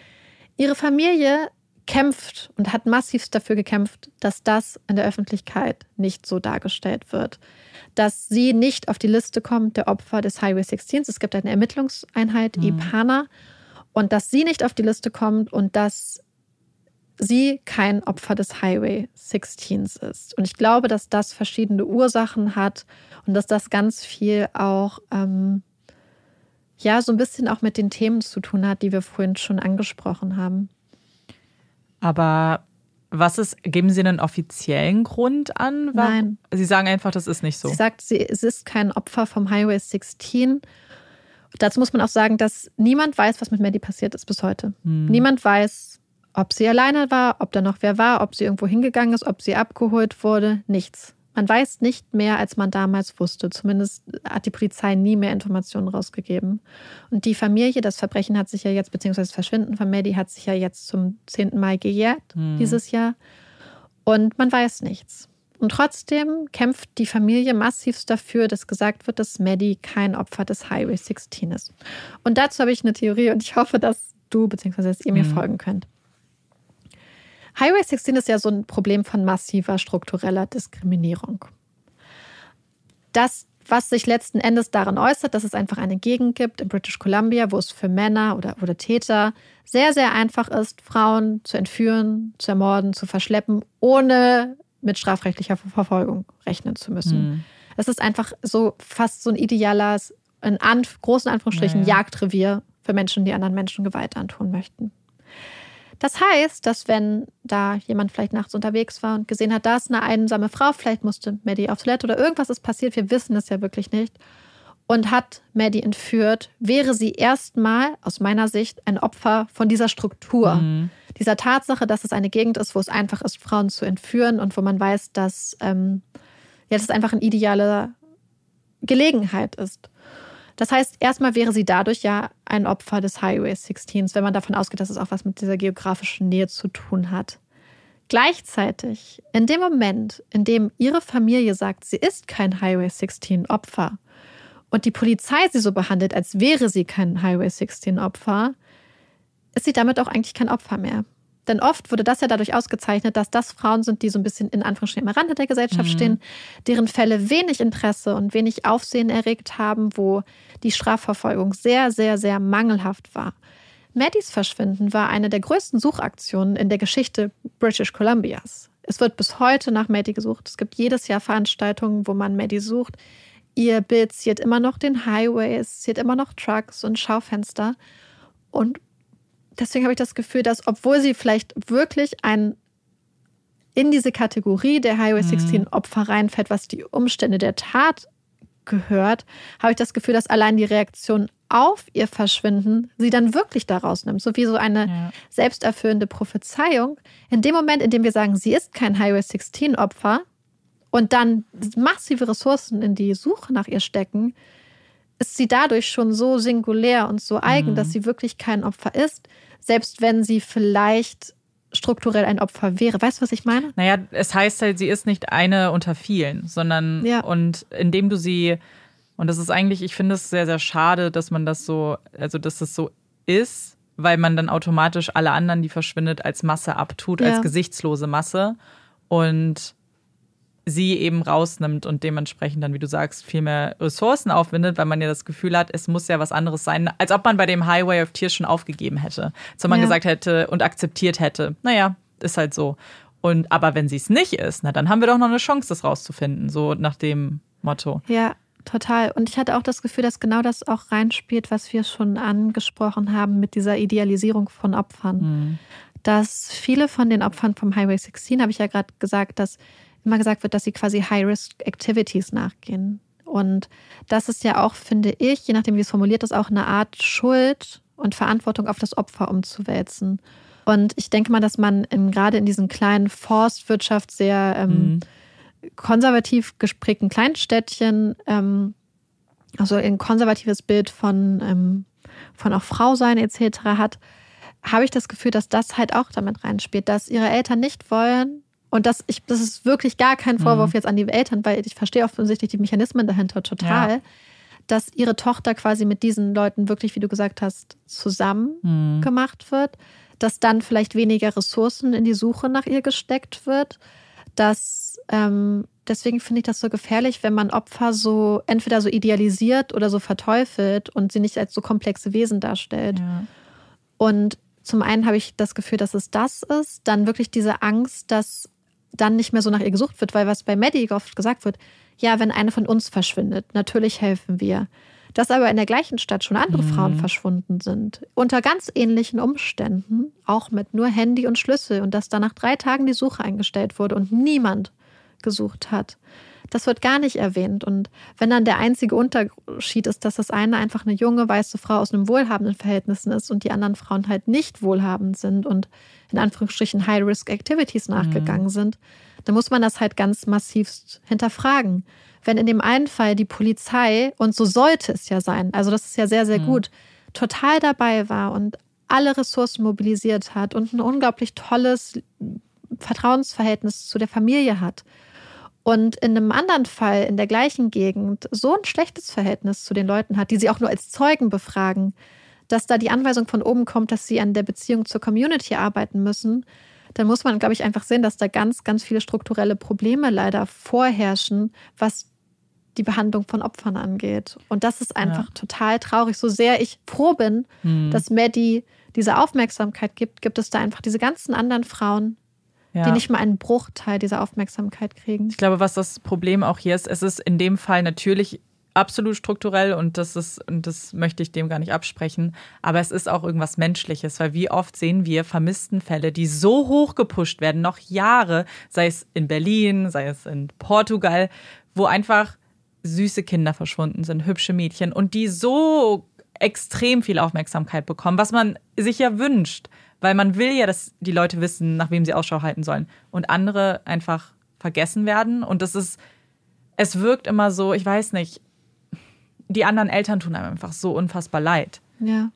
[SPEAKER 3] Ihre Familie kämpft und hat massivst dafür gekämpft, dass das in der Öffentlichkeit nicht so dargestellt wird. Dass sie nicht auf die Liste kommt der Opfer des Highway 16. Es gibt eine Ermittlungseinheit, mhm. IPANA, und dass sie nicht auf die Liste kommt und dass sie kein Opfer des Highway 16 ist. Und ich glaube, dass das verschiedene Ursachen hat und dass das ganz viel auch, ähm, ja, so ein bisschen auch mit den Themen zu tun hat, die wir vorhin schon angesprochen haben.
[SPEAKER 1] Aber was ist, geben Sie einen offiziellen Grund an?
[SPEAKER 3] Nein.
[SPEAKER 1] Sie sagen einfach, das ist nicht so.
[SPEAKER 3] Sie sagt, sie, es ist kein Opfer vom Highway 16. Dazu muss man auch sagen, dass niemand weiß, was mit Maddie passiert ist bis heute. Hm. Niemand weiß, ob sie alleine war, ob da noch wer war, ob sie irgendwo hingegangen ist, ob sie abgeholt wurde. Nichts. Man weiß nicht mehr, als man damals wusste. Zumindest hat die Polizei nie mehr Informationen rausgegeben. Und die Familie, das Verbrechen hat sich ja jetzt, beziehungsweise das Verschwinden von Maddie hat sich ja jetzt zum 10. Mai gejährt, hm. dieses Jahr. Und man weiß nichts. Und trotzdem kämpft die Familie massivst dafür, dass gesagt wird, dass Maddie kein Opfer des Highway 16 ist. Und dazu habe ich eine Theorie und ich hoffe, dass du bzw. dass ihr mir hm. folgen könnt. Highway 16 ist ja so ein Problem von massiver struktureller Diskriminierung. Das, was sich letzten Endes darin äußert, dass es einfach eine Gegend gibt in British Columbia, wo es für Männer oder, oder Täter sehr, sehr einfach ist, Frauen zu entführen, zu ermorden, zu verschleppen, ohne mit strafrechtlicher Verfolgung rechnen zu müssen. Mhm. Es ist einfach so fast so ein idealer, in Anf großen Anführungsstrichen, ja, ja. Jagdrevier für Menschen, die anderen Menschen Gewalt antun möchten. Das heißt, dass wenn da jemand vielleicht nachts unterwegs war und gesehen hat, da ist eine einsame Frau, vielleicht musste Maddie auf Toilette oder irgendwas ist passiert, wir wissen es ja wirklich nicht, und hat Maddie entführt, wäre sie erstmal aus meiner Sicht ein Opfer von dieser Struktur, mhm. dieser Tatsache, dass es eine Gegend ist, wo es einfach ist, Frauen zu entführen und wo man weiß, dass ähm, ja, das einfach eine ideale Gelegenheit ist. Das heißt, erstmal wäre sie dadurch ja ein Opfer des Highway 16, wenn man davon ausgeht, dass es auch was mit dieser geografischen Nähe zu tun hat. Gleichzeitig, in dem Moment, in dem ihre Familie sagt, sie ist kein Highway 16 Opfer und die Polizei sie so behandelt, als wäre sie kein Highway 16 Opfer, ist sie damit auch eigentlich kein Opfer mehr. Denn oft wurde das ja dadurch ausgezeichnet, dass das Frauen sind, die so ein bisschen in Anführungsstrichen am Rande der Gesellschaft mhm. stehen, deren Fälle wenig Interesse und wenig Aufsehen erregt haben, wo die Strafverfolgung sehr, sehr, sehr mangelhaft war. Maddies Verschwinden war eine der größten Suchaktionen in der Geschichte British Columbias. Es wird bis heute nach Maddie gesucht. Es gibt jedes Jahr Veranstaltungen, wo man Maddie sucht. Ihr Bild ziert immer noch den Highways, ziert immer noch Trucks und Schaufenster. Und deswegen habe ich das Gefühl, dass obwohl sie vielleicht wirklich ein in diese Kategorie der Highway 16 mhm. Opfer reinfällt, was die Umstände der Tat gehört, habe ich das Gefühl, dass allein die Reaktion auf ihr Verschwinden sie dann wirklich da rausnimmt. So wie so eine ja. selbsterfüllende Prophezeiung. In dem Moment, in dem wir sagen, sie ist kein Highway 16 Opfer und dann massive Ressourcen in die Suche nach ihr stecken, ist sie dadurch schon so singulär und so eigen, mhm. dass sie wirklich kein Opfer ist, selbst wenn sie vielleicht strukturell ein Opfer wäre. Weißt du, was ich meine?
[SPEAKER 1] Naja, es heißt halt, sie ist nicht eine unter vielen, sondern ja. und indem du sie, und das ist eigentlich, ich finde es sehr, sehr schade, dass man das so, also dass das so ist, weil man dann automatisch alle anderen, die verschwindet, als Masse abtut, ja. als gesichtslose Masse. Und sie eben rausnimmt und dementsprechend dann, wie du sagst, viel mehr Ressourcen aufwindet, weil man ja das Gefühl hat, es muss ja was anderes sein, als ob man bei dem Highway of Tears schon aufgegeben hätte. Als ob man ja. gesagt hätte und akzeptiert hätte, naja, ist halt so. Und aber wenn sie es nicht ist, na dann haben wir doch noch eine Chance, das rauszufinden, so nach dem Motto.
[SPEAKER 3] Ja, total. Und ich hatte auch das Gefühl, dass genau das auch reinspielt, was wir schon angesprochen haben mit dieser Idealisierung von Opfern.
[SPEAKER 1] Mhm.
[SPEAKER 3] Dass viele von den Opfern vom Highway 16, habe ich ja gerade gesagt, dass immer gesagt wird, dass sie quasi High-Risk-Activities nachgehen. Und das ist ja auch, finde ich, je nachdem, wie es formuliert ist, auch eine Art Schuld und Verantwortung auf das Opfer umzuwälzen. Und ich denke mal, dass man in, gerade in diesen kleinen Forstwirtschaft sehr ähm,
[SPEAKER 1] Mhm.
[SPEAKER 3] konservativ gesprägten Kleinstädtchen, ähm, also ein konservatives Bild von, ähm, von auch Frau sein etc. hat, habe ich das Gefühl, dass das halt auch damit reinspielt, dass ihre Eltern nicht wollen. Und das, ich, das ist wirklich gar kein Vorwurf
[SPEAKER 1] Mhm.
[SPEAKER 3] jetzt an die Eltern, weil ich verstehe offensichtlich die Mechanismen dahinter total,
[SPEAKER 1] Ja.
[SPEAKER 3] dass ihre Tochter quasi mit diesen Leuten wirklich, wie du gesagt hast, zusammen
[SPEAKER 1] Mhm.
[SPEAKER 3] gemacht wird, dass dann vielleicht weniger Ressourcen in die Suche nach ihr gesteckt wird, dass ähm, deswegen finde ich das so gefährlich, wenn man Opfer so entweder so idealisiert oder so verteufelt und sie nicht als so komplexe Wesen darstellt.
[SPEAKER 1] Ja.
[SPEAKER 3] Und zum einen habe ich das Gefühl, dass es das ist, dann wirklich diese Angst, dass dann nicht mehr so nach ihr gesucht wird, weil was bei Maddie oft gesagt wird, ja, wenn eine von uns verschwindet, natürlich helfen wir. Dass aber in der gleichen Stadt schon andere Frauen verschwunden sind, unter ganz ähnlichen Umständen, auch mit nur Handy und Schlüssel und dass da nach drei Tagen die Suche eingestellt wurde und niemand gesucht hat. Das wird gar nicht erwähnt. Und wenn dann der einzige Unterschied ist, dass das eine einfach eine junge weiße Frau aus einem wohlhabenden Verhältnissen ist und die anderen Frauen halt nicht wohlhabend sind und in Anführungsstrichen High-Risk-Activities nachgegangen sind, dann muss man das halt ganz massiv hinterfragen. Wenn in dem einen Fall die Polizei, und so sollte es ja sein, also das ist ja sehr, sehr gut, total dabei war und alle Ressourcen mobilisiert hat und ein unglaublich tolles Vertrauensverhältnis zu der Familie hat. Und in einem anderen Fall in der gleichen Gegend so ein schlechtes Verhältnis zu den Leuten hat, die sie auch nur als Zeugen befragen, dass da die Anweisung von oben kommt, dass sie an der Beziehung zur Community arbeiten müssen, dann muss man, glaube ich, einfach sehen, dass da ganz, ganz viele strukturelle Probleme leider vorherrschen, was die Behandlung von Opfern angeht. Und das ist einfach total traurig. So sehr ich froh bin,
[SPEAKER 1] Mhm.
[SPEAKER 3] dass Maddie diese Aufmerksamkeit gibt, gibt es da einfach diese ganzen anderen Frauen,
[SPEAKER 1] Ja.
[SPEAKER 3] die nicht mal einen Bruchteil dieser Aufmerksamkeit kriegen.
[SPEAKER 1] Ich glaube, was das Problem auch hier ist, es ist in dem Fall natürlich absolut strukturell und das ist, und das möchte ich dem gar nicht absprechen, aber es ist auch irgendwas Menschliches, weil wie oft sehen wir Vermisstenfälle, die so hoch gepusht werden, noch Jahre, sei es in Berlin, sei es in Portugal, wo einfach süße Kinder verschwunden sind, hübsche Mädchen und die so extrem viel Aufmerksamkeit bekommen, was man sich ja wünscht, weil man will ja, dass die Leute wissen, nach wem sie Ausschau halten sollen und andere einfach vergessen werden und das ist, es wirkt immer so, ich weiß nicht, die anderen Eltern tun einem einfach so unfassbar leid.
[SPEAKER 3] Ja.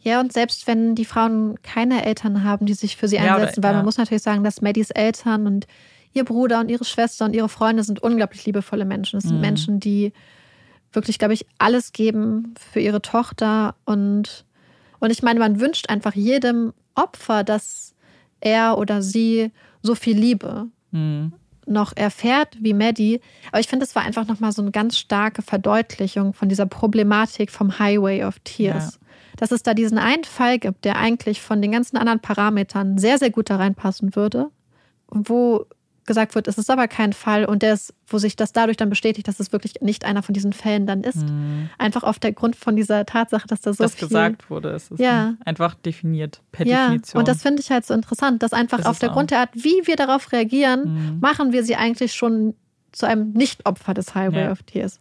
[SPEAKER 3] Ja, und selbst wenn die Frauen keine Eltern haben, die sich für sie
[SPEAKER 1] Ja, oder-
[SPEAKER 3] einsetzen, weil
[SPEAKER 1] ja.
[SPEAKER 3] man muss natürlich sagen, dass Maddies Eltern und ihr Bruder und ihre Schwester und ihre Freunde sind unglaublich liebevolle Menschen. Es sind
[SPEAKER 1] Mhm.
[SPEAKER 3] Menschen, die wirklich, glaube ich, alles geben für ihre Tochter. Und, und ich meine, man wünscht einfach jedem Opfer, dass er oder sie so viel Liebe
[SPEAKER 1] Mhm.
[SPEAKER 3] noch erfährt wie Maddie. Aber ich finde, es war einfach nochmal so eine ganz starke Verdeutlichung von dieser Problematik vom Highway of Tears. Dass es da diesen einen Fall gibt, der eigentlich von den ganzen anderen Parametern sehr, sehr gut da reinpassen würde. Wo gesagt wird, es ist aber kein Fall und der ist, wo sich das dadurch dann bestätigt, dass es wirklich nicht einer von diesen Fällen dann ist. Einfach auf der Grund von dieser Tatsache, dass da so
[SPEAKER 1] das
[SPEAKER 3] viel
[SPEAKER 1] gesagt wurde, es ist
[SPEAKER 3] Ja.
[SPEAKER 1] einfach definiert, per
[SPEAKER 3] ja,
[SPEAKER 1] Definition.
[SPEAKER 3] und das finde ich halt so interessant, dass einfach
[SPEAKER 1] Das
[SPEAKER 3] auf der
[SPEAKER 1] auch.
[SPEAKER 3] Grund der Art, wie wir darauf reagieren,
[SPEAKER 1] Mhm.
[SPEAKER 3] machen wir sie eigentlich schon zu einem Nicht-Opfer des Highway
[SPEAKER 1] Ja.
[SPEAKER 3] of Tears.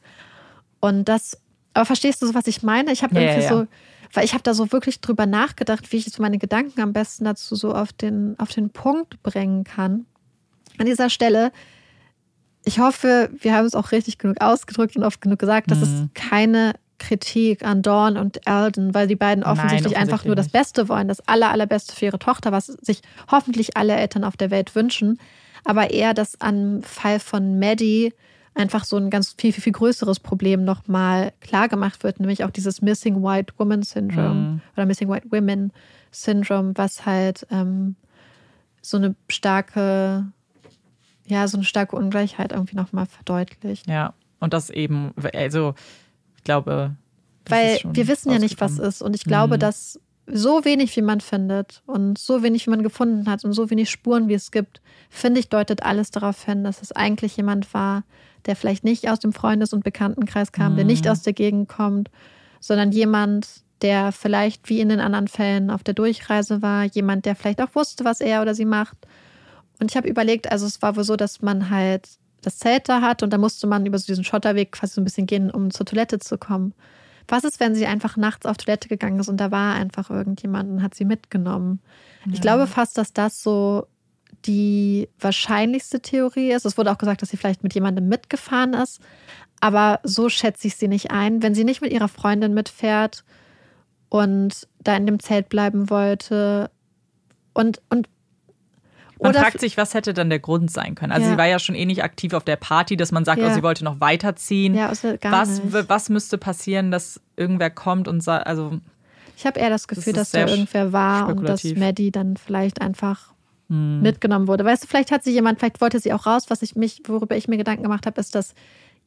[SPEAKER 3] Und das, aber verstehst du so, was ich meine? Ich habe
[SPEAKER 1] Ja,
[SPEAKER 3] irgendwie
[SPEAKER 1] ja,
[SPEAKER 3] so, weil ich habe da so wirklich drüber nachgedacht, wie ich so meine Gedanken am besten dazu so auf den, auf den Punkt bringen kann. An dieser Stelle, ich hoffe, wir haben es auch richtig genug ausgedrückt und oft genug gesagt, das ist
[SPEAKER 1] Mhm.
[SPEAKER 3] keine Kritik an Dawn und Alden, weil die beiden
[SPEAKER 1] Nein,
[SPEAKER 3] offensichtlich einfach nur das Beste wollen, das aller, allerbeste für ihre Tochter, was sich hoffentlich alle Eltern auf der Welt wünschen. Aber eher, dass am Fall von Maddie einfach so ein ganz viel, viel, viel größeres Problem nochmal klar gemacht wird, nämlich auch dieses Missing White Woman Syndrome
[SPEAKER 1] Mhm.
[SPEAKER 3] oder Missing White Women Syndrome, was halt ähm, so eine starke, ja, so eine starke Ungleichheit irgendwie nochmal verdeutlicht.
[SPEAKER 1] ja, und das eben, also ich glaube,
[SPEAKER 3] Weil wir wissen ja nicht, was ist. Und ich glaube,
[SPEAKER 1] Mhm.
[SPEAKER 3] dass so wenig, wie man findet und so wenig, wie man gefunden hat und so wenig Spuren, wie es gibt, finde ich, deutet alles darauf hin, dass es eigentlich jemand war, der vielleicht nicht aus dem Freundes- und Bekanntenkreis kam, der nicht aus der Gegend kommt, sondern jemand, der vielleicht wie in den anderen Fällen auf der Durchreise war, jemand, der vielleicht auch wusste, was er oder sie macht. Und ich habe überlegt, also es war wohl so, dass man halt das Zelt da hat und da musste man über so diesen Schotterweg quasi so ein bisschen gehen, um zur Toilette zu kommen. Was ist, wenn sie einfach nachts auf Toilette gegangen ist und da war einfach irgendjemand und hat sie mitgenommen? Ja. Ich glaube fast, dass das so die wahrscheinlichste Theorie ist. Es wurde auch gesagt, dass sie vielleicht mit jemandem mitgefahren ist. Aber so schätze ich sie nicht ein. Wenn sie nicht mit ihrer Freundin mitfährt und da in dem Zelt bleiben wollte und, und
[SPEAKER 1] man Oder fragt sich, was hätte dann der Grund sein können? Also ja. sie war ja schon eh nicht aktiv auf der Party, dass man sagt, oh, ja. oh, sie wollte noch weiterziehen. Ja, also gar was, nicht. was müsste passieren, dass irgendwer kommt und sagt, also.
[SPEAKER 3] Ich habe eher das Gefühl, das dass da irgendwer war und dass Maddie dann vielleicht einfach hm. mitgenommen wurde. Weißt du, vielleicht hat sie jemand, vielleicht wollte sie auch raus. Was ich mich, worüber ich mir Gedanken gemacht habe, ist, dass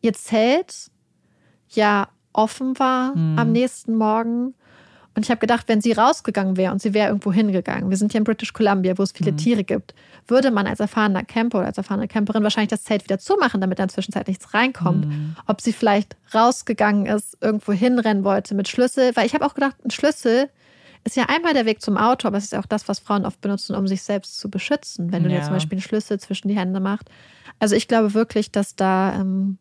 [SPEAKER 3] ihr Zelt ja offen war hm. am nächsten Morgen und ich habe gedacht, wenn sie rausgegangen wäre und sie wäre irgendwo hingegangen, wir sind hier in British Columbia, wo es viele mhm. Tiere gibt, würde man als erfahrener Camper oder als erfahrene Camperin wahrscheinlich das Zelt wieder zumachen, damit in der Zwischenzeit nichts reinkommt. Mhm. Ob sie vielleicht rausgegangen ist, irgendwo hinrennen wollte mit Schlüssel, weil ich habe auch gedacht, ein Schlüssel ist ja einmal der Weg zum Auto, aber es ist ja auch das, was Frauen oft benutzen, um sich selbst zu beschützen, wenn du ja. dir zum Beispiel einen Schlüssel zwischen die Hände machst. Also ich glaube wirklich, dass da ähm,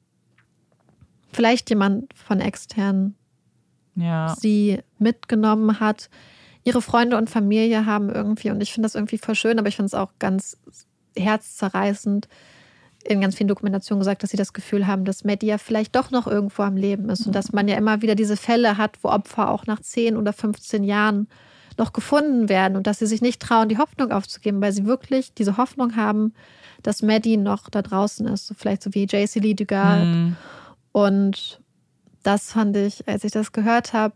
[SPEAKER 3] vielleicht jemand von extern ja. sie mitgenommen hat. Ihre Freunde und Familie haben irgendwie, und ich finde das irgendwie voll schön, aber ich finde es auch ganz herzzerreißend, in ganz vielen Dokumentationen gesagt, dass sie das Gefühl haben, dass Maddie ja vielleicht doch noch irgendwo am Leben ist und dass man ja immer wieder diese Fälle hat, wo Opfer auch nach 10 oder 15 Jahren noch gefunden werden und dass sie sich nicht trauen, die Hoffnung aufzugeben, weil sie wirklich diese Hoffnung haben, dass Maddie noch da draußen ist, so vielleicht so wie JC Lee Dugard. Mhm. Und das fand ich, als ich das gehört habe.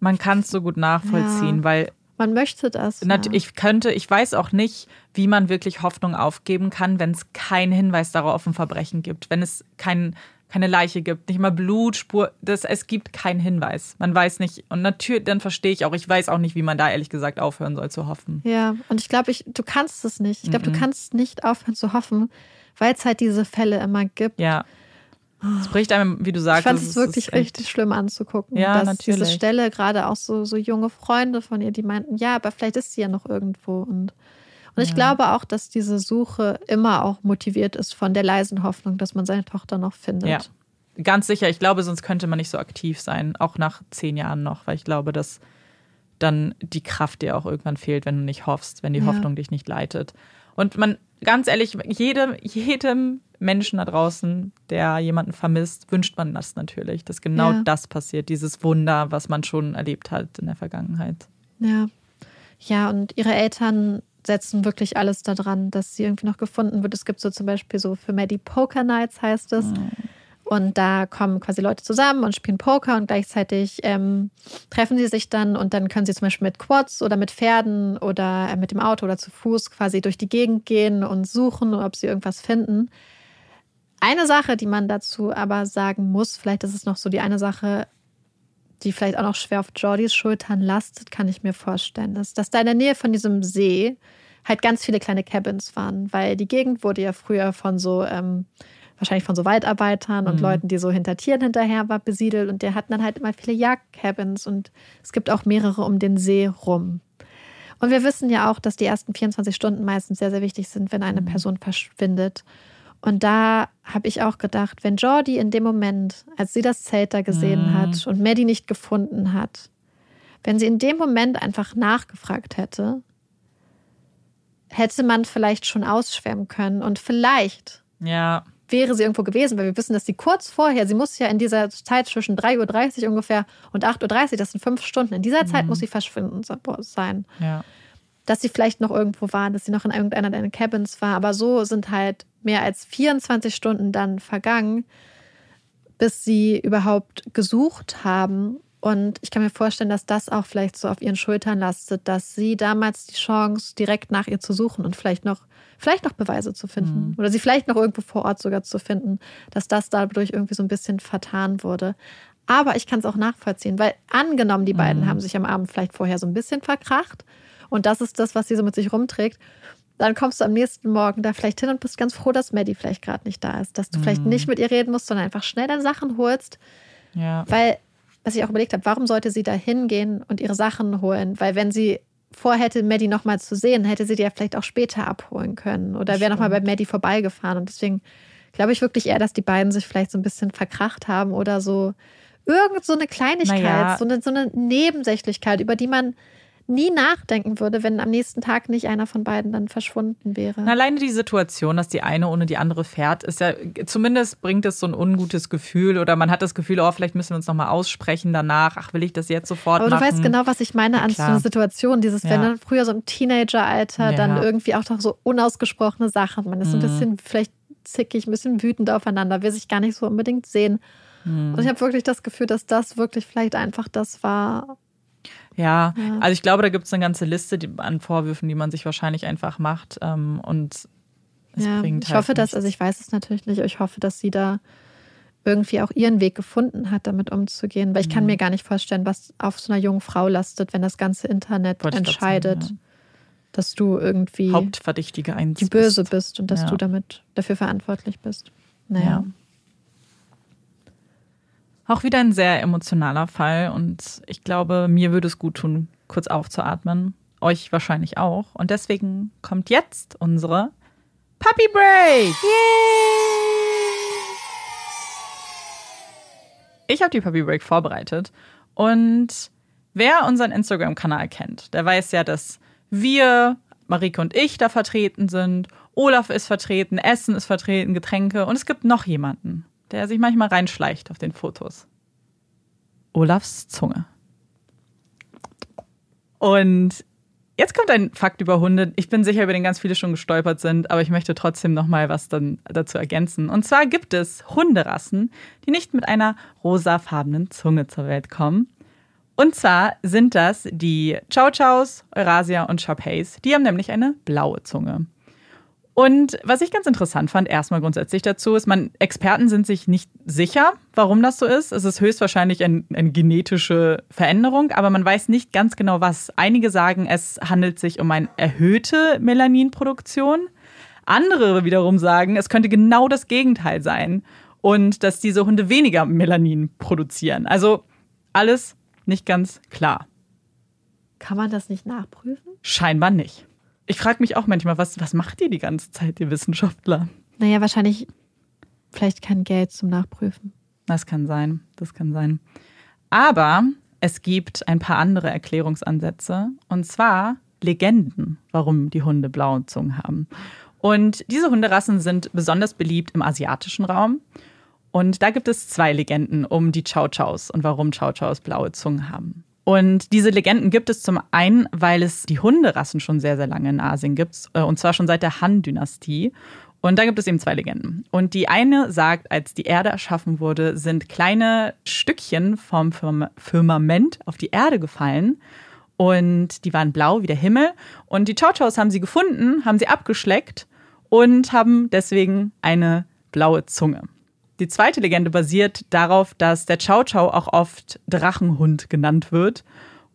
[SPEAKER 1] Man kann es so gut nachvollziehen, ja, weil.
[SPEAKER 3] Man möchte das.
[SPEAKER 1] Ja. Ich könnte, ich weiß auch nicht, wie man wirklich Hoffnung aufgeben kann, wenn es keinen Hinweis darauf auf ein Verbrechen gibt, wenn es kein, keine Leiche gibt, nicht mal Blutspur, das, es gibt keinen Hinweis. Man weiß nicht. Und natürlich, dann verstehe ich auch, ich weiß auch nicht, wie man da ehrlich gesagt aufhören soll zu hoffen.
[SPEAKER 3] Ja, und ich glaube, ich, du kannst es nicht. Ich glaube, mm -mm. du kannst nicht aufhören zu hoffen, weil es halt diese Fälle immer gibt.
[SPEAKER 1] Ja. Es bricht einem, wie du sagst.
[SPEAKER 3] Ich fand es wirklich richtig schlimm anzugucken.
[SPEAKER 1] Ja, dass natürlich.
[SPEAKER 3] Diese Stelle, gerade auch so, so junge Freunde von ihr, die meinten, ja, aber vielleicht ist sie ja noch irgendwo. Und, und ich ja. glaube auch, dass diese Suche immer auch motiviert ist von der leisen Hoffnung, dass man seine Tochter noch findet. Ja,
[SPEAKER 1] ganz sicher. Ich glaube, sonst könnte man nicht so aktiv sein, auch nach zehn Jahren noch, weil ich glaube, dass dann die Kraft dir auch irgendwann fehlt, wenn du nicht hoffst, wenn die ja. Hoffnung dich nicht leitet. Und man, ganz ehrlich, jedem, jedem Menschen da draußen, der jemanden vermisst, wünscht man das natürlich, dass genau ja. das passiert, dieses Wunder, was man schon erlebt hat in der Vergangenheit.
[SPEAKER 3] Ja. Ja, und ihre Eltern setzen wirklich alles daran, dass sie irgendwie noch gefunden wird. Es gibt so zum Beispiel so für Maddie Poker Nights heißt es. Mhm. Und da kommen quasi Leute zusammen und spielen Poker und gleichzeitig ähm, treffen sie sich dann und dann können sie zum Beispiel mit Quads oder mit Pferden oder äh, mit dem Auto oder zu Fuß quasi durch die Gegend gehen und suchen, ob sie irgendwas finden. Eine Sache, die man dazu aber sagen muss, vielleicht ist es noch so die eine Sache, die vielleicht auch noch schwer auf Jordys Schultern lastet, kann ich mir vorstellen, ist, dass da in der Nähe von diesem See halt ganz viele kleine Cabins waren, weil die Gegend wurde ja früher von so, ähm, wahrscheinlich von so Waldarbeitern und mhm. Leuten, die so hinter Tieren hinterher war, besiedelt und der hatten dann halt immer viele Jagdcabins und es gibt auch mehrere um den See rum. Und wir wissen ja auch, dass die ersten 24 Stunden meistens sehr, sehr wichtig sind, wenn eine mhm. Person verschwindet. Und da habe ich auch gedacht, wenn Jordi in dem Moment, als sie das Zelt da gesehen mhm. hat und Maddie nicht gefunden hat, wenn sie in dem Moment einfach nachgefragt hätte, hätte man vielleicht schon ausschwemmen können und vielleicht
[SPEAKER 1] ja.
[SPEAKER 3] wäre sie irgendwo gewesen, weil wir wissen, dass sie kurz vorher, sie muss ja in dieser Zeit zwischen 3.30 Uhr ungefähr und 8.30 Uhr, das sind fünf Stunden, in dieser Zeit mhm. muss sie verschwinden sein.
[SPEAKER 1] Ja.
[SPEAKER 3] Dass sie vielleicht noch irgendwo war, dass sie noch in irgendeiner der Cabins war, aber so sind halt mehr als 24 Stunden dann vergangen, bis sie überhaupt gesucht haben. Und ich kann mir vorstellen, dass das auch vielleicht so auf ihren Schultern lastet, dass sie damals die Chance, direkt nach ihr zu suchen und vielleicht noch, vielleicht noch Beweise zu finden mhm. oder sie vielleicht noch irgendwo vor Ort sogar zu finden, dass das dadurch irgendwie so ein bisschen vertan wurde. Aber ich kann es auch nachvollziehen, weil angenommen, die beiden
[SPEAKER 1] Mhm.
[SPEAKER 3] haben sich am Abend vielleicht vorher so ein bisschen verkracht und das ist das, was sie so mit sich rumträgt. Dann kommst du am nächsten Morgen da vielleicht hin und bist ganz froh, dass Maddie vielleicht gerade nicht da ist. Dass du vielleicht
[SPEAKER 1] Mhm.
[SPEAKER 3] nicht mit ihr reden musst, sondern einfach schnell deine Sachen holst.
[SPEAKER 1] Ja.
[SPEAKER 3] Weil, was ich auch überlegt habe, warum sollte sie da hingehen und ihre Sachen holen? Weil wenn sie vorhätte, Maddie nochmal zu sehen, hätte sie die ja vielleicht auch später abholen können oder wäre nochmal bei Maddie vorbeigefahren. Und deswegen glaube ich wirklich eher, dass die beiden sich vielleicht so ein bisschen verkracht haben oder so irgend so eine Kleinigkeit,
[SPEAKER 1] Naja.
[SPEAKER 3] so, eine, so eine Nebensächlichkeit, über die man nie nachdenken würde, wenn am nächsten Tag nicht einer von beiden dann verschwunden wäre.
[SPEAKER 1] Und alleine die Situation, dass die eine ohne die andere fährt, ist ja, zumindest bringt es so ein ungutes Gefühl oder man hat das Gefühl, oh, vielleicht müssen wir uns nochmal aussprechen danach. Ach, will ich das jetzt sofort
[SPEAKER 3] Aber du
[SPEAKER 1] machen?
[SPEAKER 3] weißt genau, was ich meine an so einer Situation. Dieses, wenn
[SPEAKER 1] Ja.
[SPEAKER 3] dann früher so im Teenageralter
[SPEAKER 1] Ja.
[SPEAKER 3] dann irgendwie auch noch so unausgesprochene Sachen. Man ist so ein
[SPEAKER 1] Mhm.
[SPEAKER 3] bisschen vielleicht zickig, ein bisschen wütend aufeinander, will sich gar nicht so unbedingt sehen.
[SPEAKER 1] Mhm.
[SPEAKER 3] Und ich habe wirklich das Gefühl, dass das wirklich vielleicht einfach das war.
[SPEAKER 1] Ja,
[SPEAKER 3] Ja.
[SPEAKER 1] also ich glaube, da gibt es eine ganze Liste an Vorwürfen, die man sich wahrscheinlich einfach macht. Ähm, und es
[SPEAKER 3] ja,
[SPEAKER 1] bringt
[SPEAKER 3] ich
[SPEAKER 1] halt
[SPEAKER 3] hoffe, dass,
[SPEAKER 1] nichts.
[SPEAKER 3] also ich weiß es natürlich nicht, ich hoffe, dass sie da irgendwie auch ihren Weg gefunden hat, damit umzugehen. Weil ich
[SPEAKER 1] Mhm.
[SPEAKER 3] kann mir gar nicht vorstellen, was auf so einer jungen Frau lastet, wenn das ganze Internet
[SPEAKER 1] Wollte ich
[SPEAKER 3] entscheidet,
[SPEAKER 1] sagen,
[SPEAKER 3] dass du irgendwie
[SPEAKER 1] Hauptverdächtige eins.
[SPEAKER 3] die Böse
[SPEAKER 1] bist.
[SPEAKER 3] bist und dass
[SPEAKER 1] Ja.
[SPEAKER 3] du damit dafür verantwortlich bist. Naja.
[SPEAKER 1] Ja. Auch wieder ein sehr emotionaler Fall und ich glaube, mir würde es gut tun, kurz aufzuatmen. Euch wahrscheinlich auch. Und deswegen kommt jetzt unsere Puppy Break. Ich habe die Puppy Break vorbereitet und wer unseren Instagram-Kanal kennt, der weiß ja, dass wir, Marike und ich, da vertreten sind. Olaf ist vertreten, Essen ist vertreten, Getränke und es gibt noch jemanden, der sich manchmal reinschleicht auf den Fotos. Olafs Zunge. Und jetzt kommt ein Fakt über Hunde. Ich bin sicher, über den ganz viele schon gestolpert sind, aber ich möchte trotzdem noch mal was dann dazu ergänzen. Und zwar gibt es Hunderassen, die nicht mit einer rosafarbenen Zunge zur Welt kommen. Und zwar sind das die Chow Chows, Eurasia und Sharpeis. Die haben nämlich eine blaue Zunge. Und was ich ganz interessant fand, erstmal grundsätzlich dazu, ist, man, Experten sind sich nicht sicher, warum das so ist. Es ist höchstwahrscheinlich ein, eine genetische Veränderung, aber man weiß nicht ganz genau was. Einige sagen, es handelt sich um eine erhöhte Melaninproduktion. Andere wiederum sagen, es könnte genau das Gegenteil sein und dass diese Hunde weniger Melanin produzieren. Also alles nicht ganz klar.
[SPEAKER 3] Kann man das nicht nachprüfen?
[SPEAKER 1] Scheinbar nicht. Ich frage mich auch manchmal, was, was macht ihr die ganze Zeit, ihr Wissenschaftler?
[SPEAKER 3] Naja, wahrscheinlich vielleicht kein Geld zum Nachprüfen.
[SPEAKER 1] Das kann sein, das kann sein. Aber es gibt ein paar andere Erklärungsansätze und zwar Legenden, warum die Hunde blaue Zungen haben. Und diese Hunderassen sind besonders beliebt im asiatischen Raum. Und da gibt es zwei Legenden um die Chow Chows und warum Chow Chows blaue Zungen haben. Und diese Legenden gibt es zum einen, weil es die Hunderassen schon sehr, sehr lange in Asien gibt, äh, und zwar schon seit der Han-Dynastie. Und da gibt es eben zwei Legenden. Und die eine sagt, als die Erde erschaffen wurde, sind kleine Stückchen vom Firm- Firmament auf die Erde gefallen. Und die waren blau wie der Himmel. Und die Chow Chows haben sie gefunden, haben sie abgeschleckt und haben deswegen eine blaue Zunge. Die zweite Legende basiert darauf, dass der Chow Chow auch oft Drachenhund genannt wird.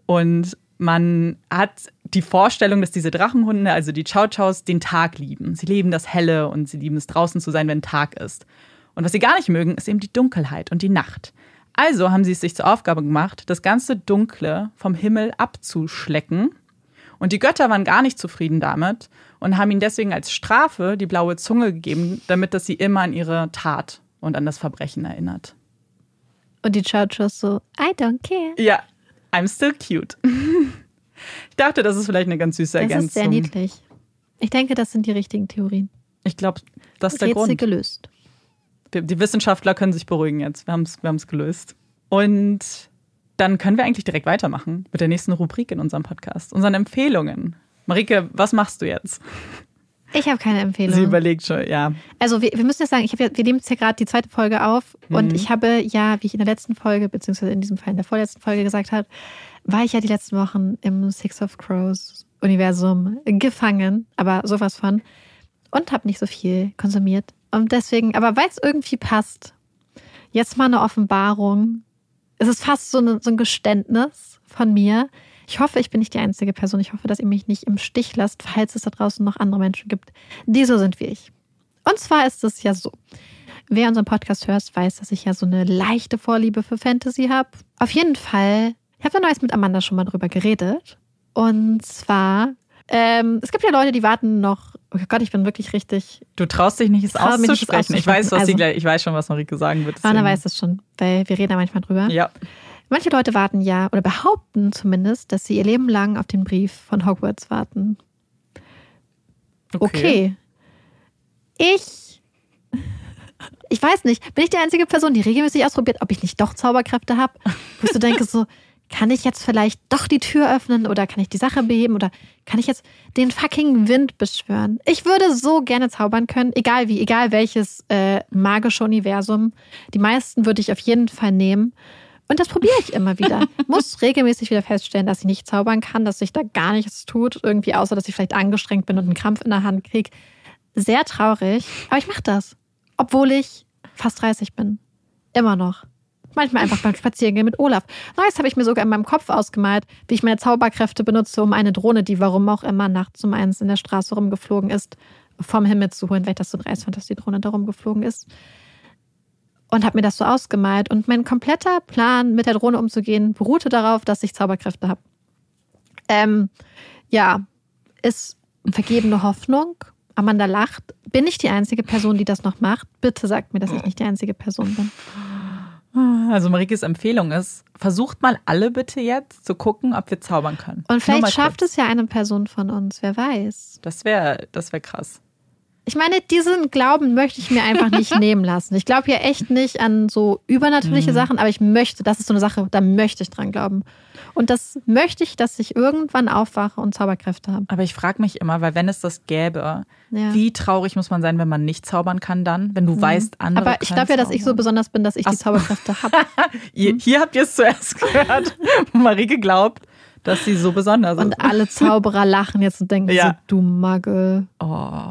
[SPEAKER 1] Und man hat die Vorstellung, dass diese Drachenhunde, also die Chow Chows, den Tag lieben. Sie lieben das Helle und sie lieben es draußen zu sein, wenn Tag ist. Und was sie gar nicht mögen, ist eben die Dunkelheit und die Nacht. Also haben sie es sich zur Aufgabe gemacht, das ganze Dunkle vom Himmel abzuschlecken. Und die Götter waren gar nicht zufrieden damit und haben ihnen deswegen als Strafe die blaue Zunge gegeben, damit das sie immer an ihre Tat und an das Verbrechen erinnert.
[SPEAKER 3] Und die Chow Chows so, I don't care.
[SPEAKER 1] Ja, I'm still cute. *laughs* Ich dachte, das ist vielleicht eine ganz süße
[SPEAKER 3] Das
[SPEAKER 1] Ergänzung.
[SPEAKER 3] ist sehr niedlich. Ich denke, das sind die richtigen Theorien.
[SPEAKER 1] Ich glaube, das ist der
[SPEAKER 3] Rätsel
[SPEAKER 1] Grund.
[SPEAKER 3] gelöst.
[SPEAKER 1] Die Wissenschaftler können sich beruhigen jetzt. Wir haben es wir haben's gelöst. Und dann können wir eigentlich direkt weitermachen mit der nächsten Rubrik in unserem Podcast, unseren Empfehlungen. Marike, was machst du jetzt?
[SPEAKER 3] Ich habe keine Empfehlung.
[SPEAKER 1] Sie überlegt schon, ja.
[SPEAKER 3] Also wir, wir müssen jetzt sagen, ich hab ja, wir nehmen jetzt ja gerade die zweite Folge auf
[SPEAKER 1] Mhm.
[SPEAKER 3] und ich habe ja, wie ich in der letzten Folge, beziehungsweise in diesem Fall in der vorletzten Folge gesagt habe, war ich ja die letzten Wochen im Six of Crows Universum gefangen, aber sowas von und habe nicht so viel konsumiert und deswegen, aber weil es irgendwie passt, jetzt mal eine Offenbarung. es ist fast so, eine, so ein Geständnis von mir. Ich hoffe, ich bin nicht die einzige Person. Ich hoffe, dass ihr mich nicht im Stich lasst, falls es da draußen noch andere Menschen gibt, die so sind wie ich. Und zwar ist es ja so. Wer unseren Podcast hört, weiß, dass ich ja so eine leichte Vorliebe für Fantasy habe. Auf jeden Fall, ich habe da neues mit Amanda schon mal drüber geredet. Und zwar, ähm, es gibt ja Leute, die warten noch. Oh Gott, ich bin wirklich richtig.
[SPEAKER 1] Du traust dich nicht, es
[SPEAKER 3] mich nicht, es
[SPEAKER 1] auszusprechen. Ich weiß, was
[SPEAKER 3] auszusprechen.
[SPEAKER 1] sie gleich, ich weiß schon, was Marike sagen wird.
[SPEAKER 3] Anna
[SPEAKER 1] deswegen-
[SPEAKER 3] weiß es schon, weil wir reden da manchmal drüber.
[SPEAKER 1] Ja.
[SPEAKER 3] Manche Leute warten ja oder behaupten zumindest, dass sie ihr Leben lang auf den Brief von Hogwarts warten. Okay. Ich. Ich weiß nicht, bin ich die einzige Person, die regelmäßig ausprobiert, ob ich nicht doch Zauberkräfte habe? Wo ich so denke, so, kann ich jetzt vielleicht doch die Tür öffnen oder kann ich die Sache beheben oder kann ich jetzt den fucking Wind beschwören? Ich würde so gerne zaubern können, egal wie, egal welches äh, magische Universum. Die meisten würde ich auf jeden Fall nehmen. Und das probiere ich immer wieder. *laughs* Muss regelmäßig wieder feststellen, dass ich nicht zaubern kann, dass sich da gar nichts tut, irgendwie außer, dass ich vielleicht angestrengt bin und einen Krampf in der Hand kriege. Sehr traurig, aber ich mache das. Obwohl ich fast 30 bin. Immer noch. Manchmal einfach beim Spazierengehen mit Olaf. Neues habe ich mir sogar in meinem Kopf ausgemalt, wie ich meine Zauberkräfte benutze, um eine Drohne, die warum auch immer nachts um eins in der Straße rumgeflogen ist, vom Himmel zu holen, weil ich das so dreist fand, dass die Drohne da rumgeflogen ist. Und habe mir das so ausgemalt. Und mein kompletter Plan, mit der Drohne umzugehen, beruhte darauf, dass ich Zauberkräfte habe. Ähm, ja, ist vergebene Hoffnung. Amanda lacht. Bin ich die einzige Person, die das noch macht? Bitte sagt mir, dass ich nicht die einzige Person bin.
[SPEAKER 1] Also Marikes Empfehlung ist, versucht mal alle bitte jetzt zu gucken, ob wir zaubern können.
[SPEAKER 3] Und vielleicht schafft
[SPEAKER 1] kurz.
[SPEAKER 3] es ja eine Person von uns, wer weiß.
[SPEAKER 1] Das wäre das wär krass.
[SPEAKER 3] Ich meine, diesen Glauben möchte ich mir einfach nicht *laughs* nehmen lassen. Ich glaube ja echt nicht an so übernatürliche Sachen, aber ich möchte, das ist so eine Sache, da möchte ich dran glauben. Und das möchte ich, dass ich irgendwann aufwache und Zauberkräfte habe.
[SPEAKER 1] Aber ich frage mich immer, weil wenn es das gäbe,
[SPEAKER 3] Ja. Mhm.
[SPEAKER 1] wie traurig muss man sein, wenn man nicht zaubern kann dann? Wenn du weißt, andere
[SPEAKER 3] Aber ich glaube ja, dass ich so besonders bin, dass ich die
[SPEAKER 1] Ach so.
[SPEAKER 3] Zauberkräfte habe.
[SPEAKER 1] Hier, *laughs* hier habt ihr es zuerst *laughs* gehört. Marike glaubt, dass sie so besonders ist.
[SPEAKER 3] Und alle *laughs* Zauberer lachen jetzt und denken
[SPEAKER 1] Ja.
[SPEAKER 3] so, du Magel.
[SPEAKER 1] Oh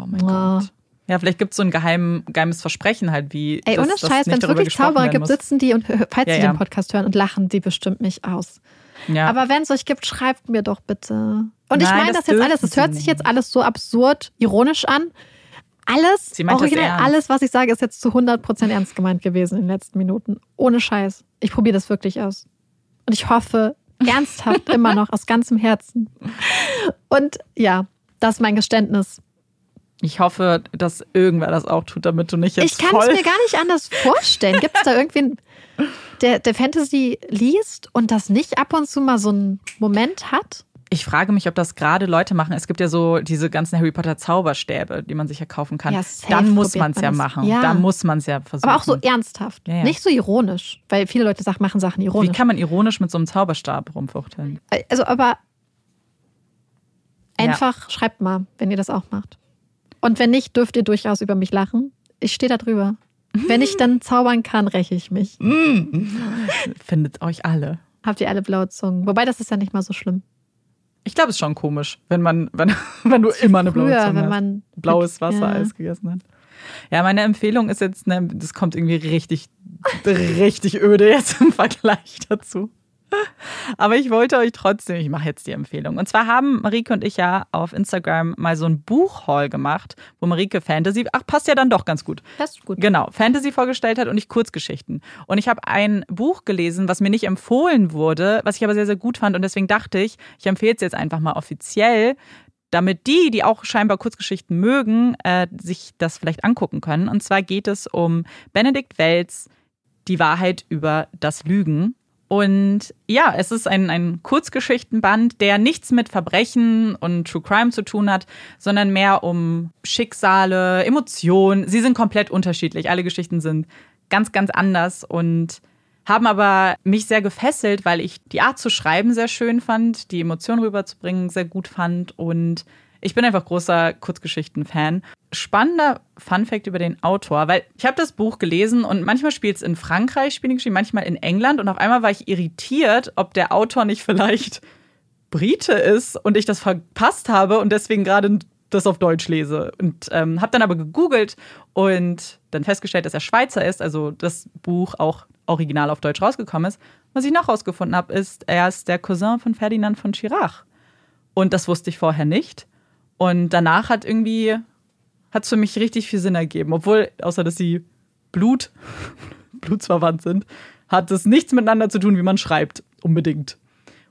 [SPEAKER 1] mein
[SPEAKER 3] Ah.
[SPEAKER 1] Gott. Ja, vielleicht gibt es so ein geheim, geheimes Versprechen halt, wie.
[SPEAKER 3] Ey, ohne Scheiß, wenn es wirklich Zauberer gibt,
[SPEAKER 1] muss.
[SPEAKER 3] sitzen die und hö- falls
[SPEAKER 1] Ja,
[SPEAKER 3] sie
[SPEAKER 1] ja.
[SPEAKER 3] den Podcast hören und lachen die bestimmt mich aus.
[SPEAKER 1] Ja.
[SPEAKER 3] Aber wenn es euch gibt, schreibt mir doch bitte. Und ich
[SPEAKER 1] Nein,
[SPEAKER 3] meine
[SPEAKER 1] das
[SPEAKER 3] das jetzt alles, es hört sich jetzt alles so absurd, ironisch an. Alles, original, alles, was ich sage, ist jetzt zu 100% ernst gemeint gewesen in den letzten Minuten. Ohne Scheiß. Ich probiere das wirklich aus. Und ich hoffe *laughs* ernsthaft immer noch aus ganzem Herzen. Und ja, das ist mein Geständnis.
[SPEAKER 1] ich hoffe, dass irgendwer das auch tut, damit du nicht jetzt
[SPEAKER 3] Ich kann es mir gar nicht anders vorstellen. Gibt es da irgendwen, der, der Fantasy liest und das nicht ab und zu mal so einen Moment hat?
[SPEAKER 1] Ich frage mich, ob das gerade Leute machen. Es gibt ja so diese ganzen Harry Potter Zauberstäbe, die man sich ja kaufen kann.
[SPEAKER 3] Ja,
[SPEAKER 1] Dann muss man es ja machen.
[SPEAKER 3] Ja.
[SPEAKER 1] Dann muss man es ja versuchen.
[SPEAKER 3] Aber auch so ernsthaft.
[SPEAKER 1] Ja, ja.
[SPEAKER 3] Nicht so ironisch, weil viele Leute sagen, machen Sachen
[SPEAKER 1] Wie
[SPEAKER 3] ironisch.
[SPEAKER 1] kann man ironisch mit so einem Zauberstab rumfuchteln?
[SPEAKER 3] also, aber einfach schreibt mal, wenn ihr das auch macht. Und wenn nicht, dürft ihr durchaus über mich lachen. Ich stehe da drüber. Wenn ich dann zaubern kann, räche ich mich.
[SPEAKER 1] Findet euch alle.
[SPEAKER 3] Habt ihr alle blaue Zungen? Wobei, das ist ja nicht mal so schlimm.
[SPEAKER 1] Ich glaube, es ist schon komisch, wenn man, wenn, *laughs* wenn du immer eine blaue
[SPEAKER 3] Früher,
[SPEAKER 1] Zunge
[SPEAKER 3] wenn
[SPEAKER 1] hast.
[SPEAKER 3] man
[SPEAKER 1] blaues
[SPEAKER 3] Ja.
[SPEAKER 1] Wassereis gegessen hat. Ja, meine Empfehlung ist jetzt, ne, das kommt irgendwie richtig, *laughs* richtig öde jetzt im Vergleich dazu. *laughs* Aber ich wollte euch trotzdem, ich mache jetzt die Empfehlung. Und zwar haben Marike und ich ja auf Instagram mal so ein Buchhaul gemacht, wo Marike Fantasy, ach, passt ja dann doch ganz gut.
[SPEAKER 3] Das ist gut.
[SPEAKER 1] Genau, Fantasy vorgestellt hat und ich Kurzgeschichten. Und ich habe ein Buch gelesen, was mir nicht empfohlen wurde, was ich aber sehr, sehr gut fand. Und deswegen dachte ich, ich empfehle es jetzt einfach mal offiziell, damit die, die auch scheinbar Kurzgeschichten mögen, äh, sich das vielleicht angucken können. Und zwar geht es um Benedikt Wells, Die Wahrheit über das Lügen. Und ja, es ist ein, ein Kurzgeschichtenband, der nichts mit Verbrechen und True Crime zu tun hat, sondern mehr um Schicksale, Emotionen. Sie sind komplett unterschiedlich. Alle Geschichten sind ganz, ganz anders und haben aber mich sehr gefesselt, weil ich die Art zu schreiben sehr schön fand, die Emotionen rüberzubringen sehr gut fand und ich bin einfach großer Kurzgeschichten-Fan. Spannender Fun-Fact über den Autor, weil ich habe das Buch gelesen und manchmal spielt es in Frankreich, spielen die manchmal in England und auf einmal war ich irritiert, ob der Autor nicht vielleicht Brite ist und ich das verpasst habe und deswegen gerade das auf Deutsch lese. Und ähm, habe dann aber gegoogelt und dann festgestellt, dass er Schweizer ist, also das Buch auch original auf Deutsch rausgekommen ist. Was ich noch rausgefunden habe, ist, er ist der Cousin von Ferdinand von Chirac. Und das wusste ich vorher nicht. Und danach hat irgendwie, hat es für mich richtig viel Sinn ergeben. Obwohl, außer dass sie Blut, *laughs* blutsverwandt sind, hat es nichts miteinander zu tun, wie man schreibt, unbedingt.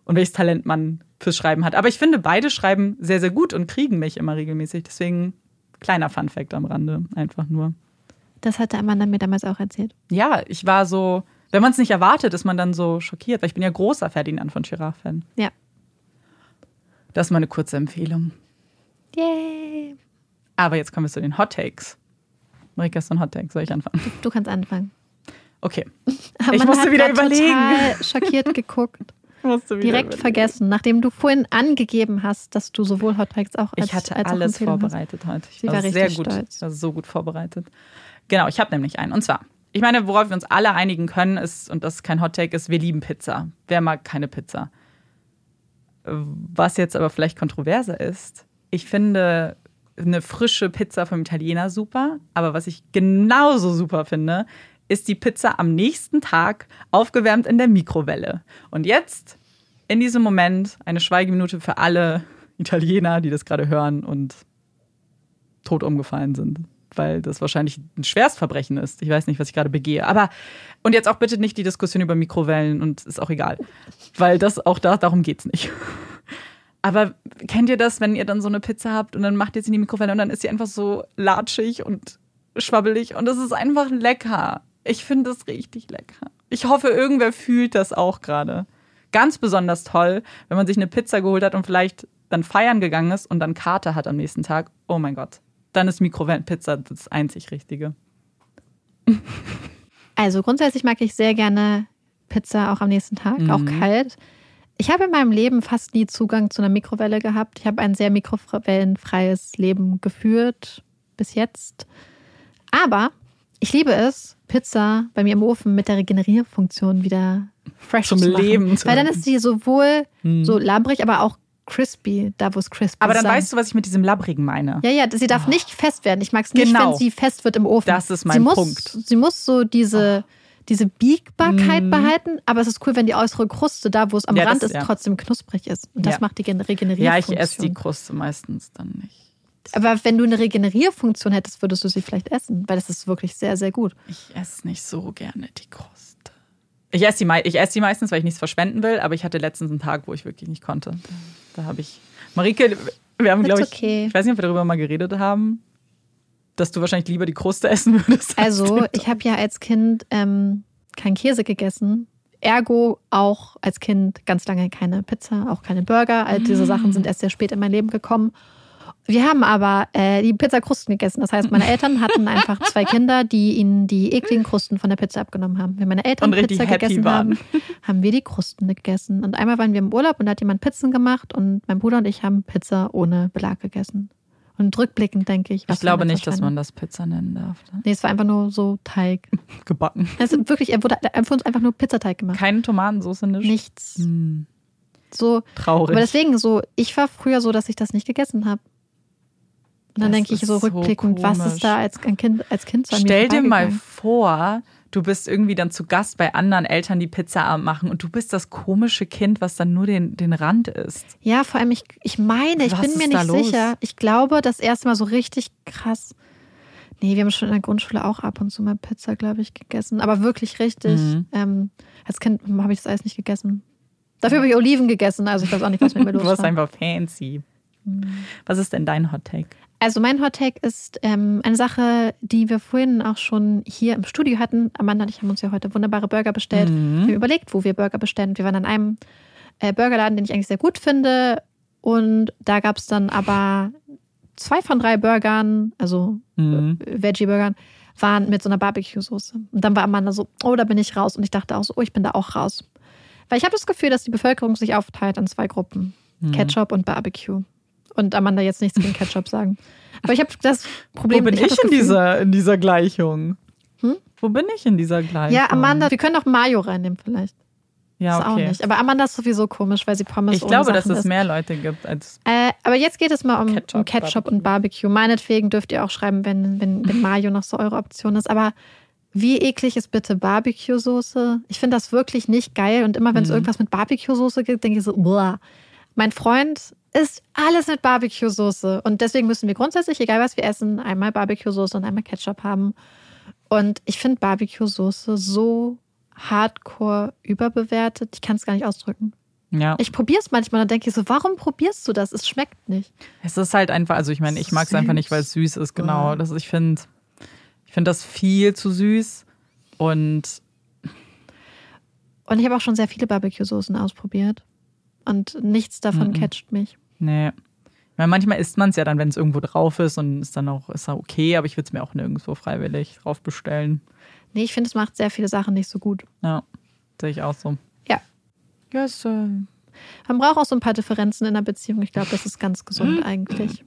[SPEAKER 1] Und welches Talent man fürs Schreiben hat. Aber ich finde, beide schreiben sehr, sehr gut und kriegen mich immer regelmäßig. Deswegen kleiner Funfact am Rande, einfach nur.
[SPEAKER 3] Das hatte Amanda mir damals auch erzählt.
[SPEAKER 1] Ja, ich war so, wenn man es nicht erwartet, ist man dann so schockiert, weil ich bin ja großer Ferdinand von Chirac-Fan.
[SPEAKER 3] Ja.
[SPEAKER 1] Das ist meine kurze Empfehlung.
[SPEAKER 3] Yay.
[SPEAKER 1] Aber jetzt kommen wir zu den Hot Takes. Marika, hast du einen Hot Take? Soll ich anfangen?
[SPEAKER 3] Du kannst anfangen.
[SPEAKER 1] Okay. *laughs*
[SPEAKER 3] Amanda
[SPEAKER 1] musste wieder überlegen.
[SPEAKER 3] total *laughs* schockiert geguckt.
[SPEAKER 1] Musst du wieder
[SPEAKER 3] Direkt
[SPEAKER 1] überlegen.
[SPEAKER 3] vergessen, nachdem du vorhin angegeben hast, dass du sowohl Hot Takes auch als
[SPEAKER 1] Ich hatte
[SPEAKER 3] als
[SPEAKER 1] alles
[SPEAKER 3] Empfehlungen hast.
[SPEAKER 1] vorbereitet heute. Ich
[SPEAKER 3] Sie
[SPEAKER 1] war,
[SPEAKER 3] war
[SPEAKER 1] sehr
[SPEAKER 3] richtig
[SPEAKER 1] gut.
[SPEAKER 3] stolz.
[SPEAKER 1] Ich war so gut vorbereitet. Genau, ich habe nämlich einen. Und zwar, ich meine, worauf wir uns alle einigen können, ist, und das ist kein Hot Take, ist, wir lieben Pizza. Wer mag keine Pizza? Was jetzt aber vielleicht kontroverser ist, ich finde eine frische Pizza vom Italiener super, aber was ich genauso super finde, ist die Pizza am nächsten Tag aufgewärmt in der Mikrowelle. Und jetzt, in diesem Moment, eine Schweigeminute für alle Italiener, die das gerade hören und tot umgefallen sind. Weil das wahrscheinlich ein Schwerstverbrechen ist. Ich weiß nicht, was ich gerade begehe. Aber, und jetzt auch bitte nicht die Diskussion über Mikrowellen und ist auch egal. Weil das auch da, darum geht's nicht. Aber kennt ihr das, wenn ihr dann so eine Pizza habt und dann macht ihr sie in die Mikrowelle und dann ist sie einfach so latschig und schwabbelig und es ist einfach lecker. Ich finde das richtig lecker. Ich hoffe, irgendwer fühlt das auch gerade. Ganz besonders toll, wenn man sich eine Pizza geholt hat und vielleicht dann feiern gegangen ist und dann Karte hat am nächsten Tag. Oh mein Gott. Dann ist Mikrowellenpizza das einzig Richtige.
[SPEAKER 3] Also grundsätzlich mag ich sehr gerne Pizza auch am nächsten Tag,
[SPEAKER 1] Mhm.
[SPEAKER 3] auch kalt. Ich habe in meinem Leben fast nie Zugang zu einer Mikrowelle gehabt. Ich habe ein sehr mikrowellenfreies Leben geführt bis jetzt. Aber ich liebe es, Pizza bei mir im Ofen mit der Regenerierfunktion wieder fresh
[SPEAKER 1] Zum
[SPEAKER 3] zu machen.
[SPEAKER 1] Leben
[SPEAKER 3] Weil dann ist sie sowohl
[SPEAKER 1] Mhm.
[SPEAKER 3] so labrig, aber auch crispy, da wo es crispy
[SPEAKER 1] Aber
[SPEAKER 3] ist.
[SPEAKER 1] dann weißt du, was ich mit diesem Labbrigen meine.
[SPEAKER 3] Ja, ja, sie darf nicht fest werden. Ich mag es nicht,
[SPEAKER 1] Genau.
[SPEAKER 3] wenn sie fest wird im Ofen.
[SPEAKER 1] Das ist mein
[SPEAKER 3] sie muss,
[SPEAKER 1] Punkt.
[SPEAKER 3] Sie muss so diese, diese Biegbarkeit
[SPEAKER 1] Mhm.
[SPEAKER 3] behalten, aber es ist cool, wenn die äußere Kruste, da wo es am
[SPEAKER 1] Ja,
[SPEAKER 3] Rand
[SPEAKER 1] das-
[SPEAKER 3] ist,
[SPEAKER 1] ja.
[SPEAKER 3] trotzdem knusprig ist. Und das
[SPEAKER 1] Ja.
[SPEAKER 3] macht die Gen-
[SPEAKER 1] Ja,
[SPEAKER 3] Regenerierfunktion.
[SPEAKER 1] ich esse die Kruste meistens dann nicht.
[SPEAKER 3] aber wenn du eine Regenerierfunktion hättest, würdest du sie vielleicht essen, weil das ist wirklich sehr, sehr gut.
[SPEAKER 1] Ich esse nicht so gerne die Kruste. Ich esse die, ich esse die meistens, weil ich nichts verschwenden will, aber ich hatte letztens einen Tag, wo ich wirklich nicht konnte. Da, habe ich. Marike, wir haben, glaube ich,
[SPEAKER 3] okay.
[SPEAKER 1] ich weiß nicht, ob wir darüber mal geredet haben, dass du wahrscheinlich lieber die Kruste *laughs* essen würdest. als
[SPEAKER 3] Also, ich habe ja als Kind ähm, keinen Käse gegessen. Ergo auch als Kind ganz lange keine Pizza, auch keine Burger. All diese Sachen sind erst sehr spät in mein Leben gekommen. Wir haben aber äh, die Pizzakrusten gegessen. Das heißt, meine *laughs* Eltern hatten einfach zwei Kinder, die ihnen die ekligen Krusten von der Pizza abgenommen haben. Wenn meine Eltern Pizza gegessen
[SPEAKER 1] waren.
[SPEAKER 3] haben, haben wir die Krusten gegessen. Und einmal waren wir im Urlaub und da hat jemand Pizzen gemacht und mein Bruder und ich haben Pizza ohne Belag gegessen. Und rückblickend denke ich,
[SPEAKER 1] ich glaube nicht, dass man das Pizza nennen darf. Ne?
[SPEAKER 3] Nee, es war einfach nur so Teig. *laughs*
[SPEAKER 1] Gebacken.
[SPEAKER 3] Es ist wirklich, er wurde für uns einfach nur Pizzateig gemacht.
[SPEAKER 1] Keine Tomatensauce, nichts.
[SPEAKER 3] Nichts.
[SPEAKER 1] Hm,
[SPEAKER 3] So,
[SPEAKER 1] traurig.
[SPEAKER 3] aber deswegen so, ich war früher so, dass ich das nicht gegessen habe. Und dann
[SPEAKER 1] Das
[SPEAKER 3] denke ich so
[SPEAKER 1] ist so
[SPEAKER 3] rückblickend, was ist da als ein Kind, als Kind
[SPEAKER 1] Stell dir mal vor, du bist irgendwie dann zu Gast bei anderen Eltern, die Pizza machen und du bist das komische Kind, was dann nur den, den Rand isst.
[SPEAKER 3] Ja, vor allem, ich, ich meine, ich
[SPEAKER 1] Was
[SPEAKER 3] bin mir nicht sicher. Ich glaube, das erste Mal so richtig krass. Nee, wir haben schon in der Grundschule auch ab und zu mal Pizza, glaube ich, gegessen. Aber wirklich richtig.
[SPEAKER 1] Mhm.
[SPEAKER 3] Ähm, als Kind habe ich das alles nicht gegessen. Dafür habe ich Oliven gegessen. Also ich weiß auch nicht, was mit mir *laughs* los
[SPEAKER 1] Du warst
[SPEAKER 3] war.
[SPEAKER 1] einfach fancy.
[SPEAKER 3] Mhm.
[SPEAKER 1] Was ist denn dein Hot Take?
[SPEAKER 3] Also mein Hot Take ist ähm, eine Sache, die wir vorhin auch schon hier im Studio hatten. Amanda und ich haben uns ja heute wunderbare Burger bestellt.
[SPEAKER 1] Mhm.
[SPEAKER 3] Wir haben überlegt, wo wir Burger bestellen. Wir waren an einem äh, Burgerladen, den ich eigentlich sehr gut finde. Und da gab es dann aber zwei von drei Burgern, also
[SPEAKER 1] Mhm.
[SPEAKER 3] äh, Veggie-Burgern, waren mit so einer Barbecue-Soße. Und dann war Amanda so, oh, da bin ich raus. Und ich dachte auch so, oh, ich bin da auch raus. Weil ich habe das Gefühl, dass die Bevölkerung sich aufteilt in zwei Gruppen.
[SPEAKER 1] Mhm.
[SPEAKER 3] Ketchup und Barbecue. Und Amanda jetzt nichts gegen Ketchup sagen. Aber ich habe das
[SPEAKER 1] Wo
[SPEAKER 3] Problem.
[SPEAKER 1] bin
[SPEAKER 3] hab
[SPEAKER 1] ich,
[SPEAKER 3] das
[SPEAKER 1] in,
[SPEAKER 3] Gefühl-
[SPEAKER 1] dieser, in dieser Gleichung?
[SPEAKER 3] Hm?
[SPEAKER 1] Wo bin ich in dieser Gleichung?
[SPEAKER 3] Ja, Amanda, wir können auch Mayo reinnehmen vielleicht.
[SPEAKER 1] ja,
[SPEAKER 3] Das auch
[SPEAKER 1] okay.
[SPEAKER 3] nicht. Aber Amanda ist sowieso komisch, weil sie Pommes
[SPEAKER 1] Ich glaube, dass
[SPEAKER 3] Sachen
[SPEAKER 1] es
[SPEAKER 3] isst.
[SPEAKER 1] mehr Leute gibt als.
[SPEAKER 3] Äh, aber jetzt geht es mal um Ketchup, um Ketchup und Barbecue. Meinetwegen dürft ihr auch schreiben, wenn, wenn, wenn Mayo noch so eure Option ist. Aber Wie eklig ist bitte Barbecue-Soße? Ich finde das wirklich nicht geil. Und immer wenn es
[SPEAKER 1] Mhm.
[SPEAKER 3] irgendwas mit Barbecue-Soße gibt, denke ich so, boah. Mein Freund isst alles mit Barbecue-Soße. Und deswegen müssen wir grundsätzlich, egal was wir essen, einmal Barbecue-Soße und einmal Ketchup haben. Und ich finde Barbecue-Soße so hardcore überbewertet. Ich kann es gar nicht ausdrücken.
[SPEAKER 1] Ja.
[SPEAKER 3] Ich probiere es manchmal und denke ich so, warum probierst du das? Es schmeckt nicht.
[SPEAKER 1] Es ist halt einfach, also ich meine, ich mag es einfach nicht, weil es süß ist, genau. Das, ich finde ich find das viel zu süß. Und
[SPEAKER 3] Und ich habe auch schon sehr viele Barbecue-Soßen ausprobiert. Und nichts davon
[SPEAKER 1] Mhm.
[SPEAKER 3] catcht mich.
[SPEAKER 1] Nee. Ich meine, manchmal isst man es ja dann, wenn es irgendwo drauf ist und ist dann auch ist okay, aber ich würde es mir auch nirgendwo freiwillig drauf bestellen.
[SPEAKER 3] Nee, ich finde, es macht sehr viele Sachen nicht so gut.
[SPEAKER 1] Ja, sehe ich auch so.
[SPEAKER 3] Ja.
[SPEAKER 1] Ja, ist, äh,
[SPEAKER 3] Man braucht auch so ein paar Differenzen in der Beziehung. Ich glaube, das ist ganz gesund *clears throat* eigentlich.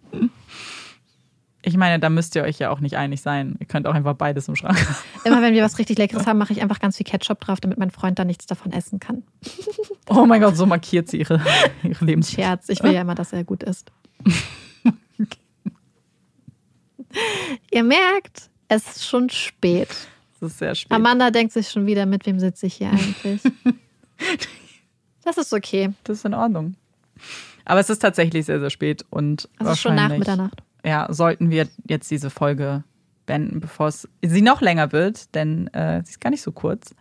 [SPEAKER 1] Ich meine, da müsst ihr euch ja auch nicht einig sein. Ihr könnt auch einfach beides im Schrank haben.
[SPEAKER 3] Immer wenn wir was richtig Leckeres haben, mache ich einfach ganz viel Ketchup drauf, damit mein Freund dann nichts davon essen kann. *laughs*
[SPEAKER 1] Oh mein Gott, so markiert sie ihre, ihre Lebensmittel.
[SPEAKER 3] Scherz, ich will ja immer, dass er gut ist. *laughs* Ihr merkt, es ist schon spät.
[SPEAKER 1] Das ist sehr spät.
[SPEAKER 3] Amanda denkt sich schon wieder, mit wem sitze ich hier eigentlich? *laughs* Das ist okay.
[SPEAKER 1] Das ist in Ordnung. Aber es ist tatsächlich sehr, sehr spät und
[SPEAKER 3] Es ist schon nach Mitternacht.
[SPEAKER 1] Ja, sollten wir jetzt diese Folge beenden, bevor es sie noch länger wird, denn äh, sie ist gar nicht so kurz.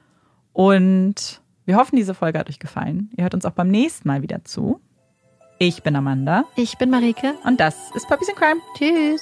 [SPEAKER 1] Und wir hoffen, diese Folge hat euch gefallen. Ihr hört uns auch beim nächsten Mal wieder zu. Ich bin Amanda
[SPEAKER 3] Ich bin Marike.
[SPEAKER 1] und das ist Puppies in Crime.
[SPEAKER 3] Tschüss.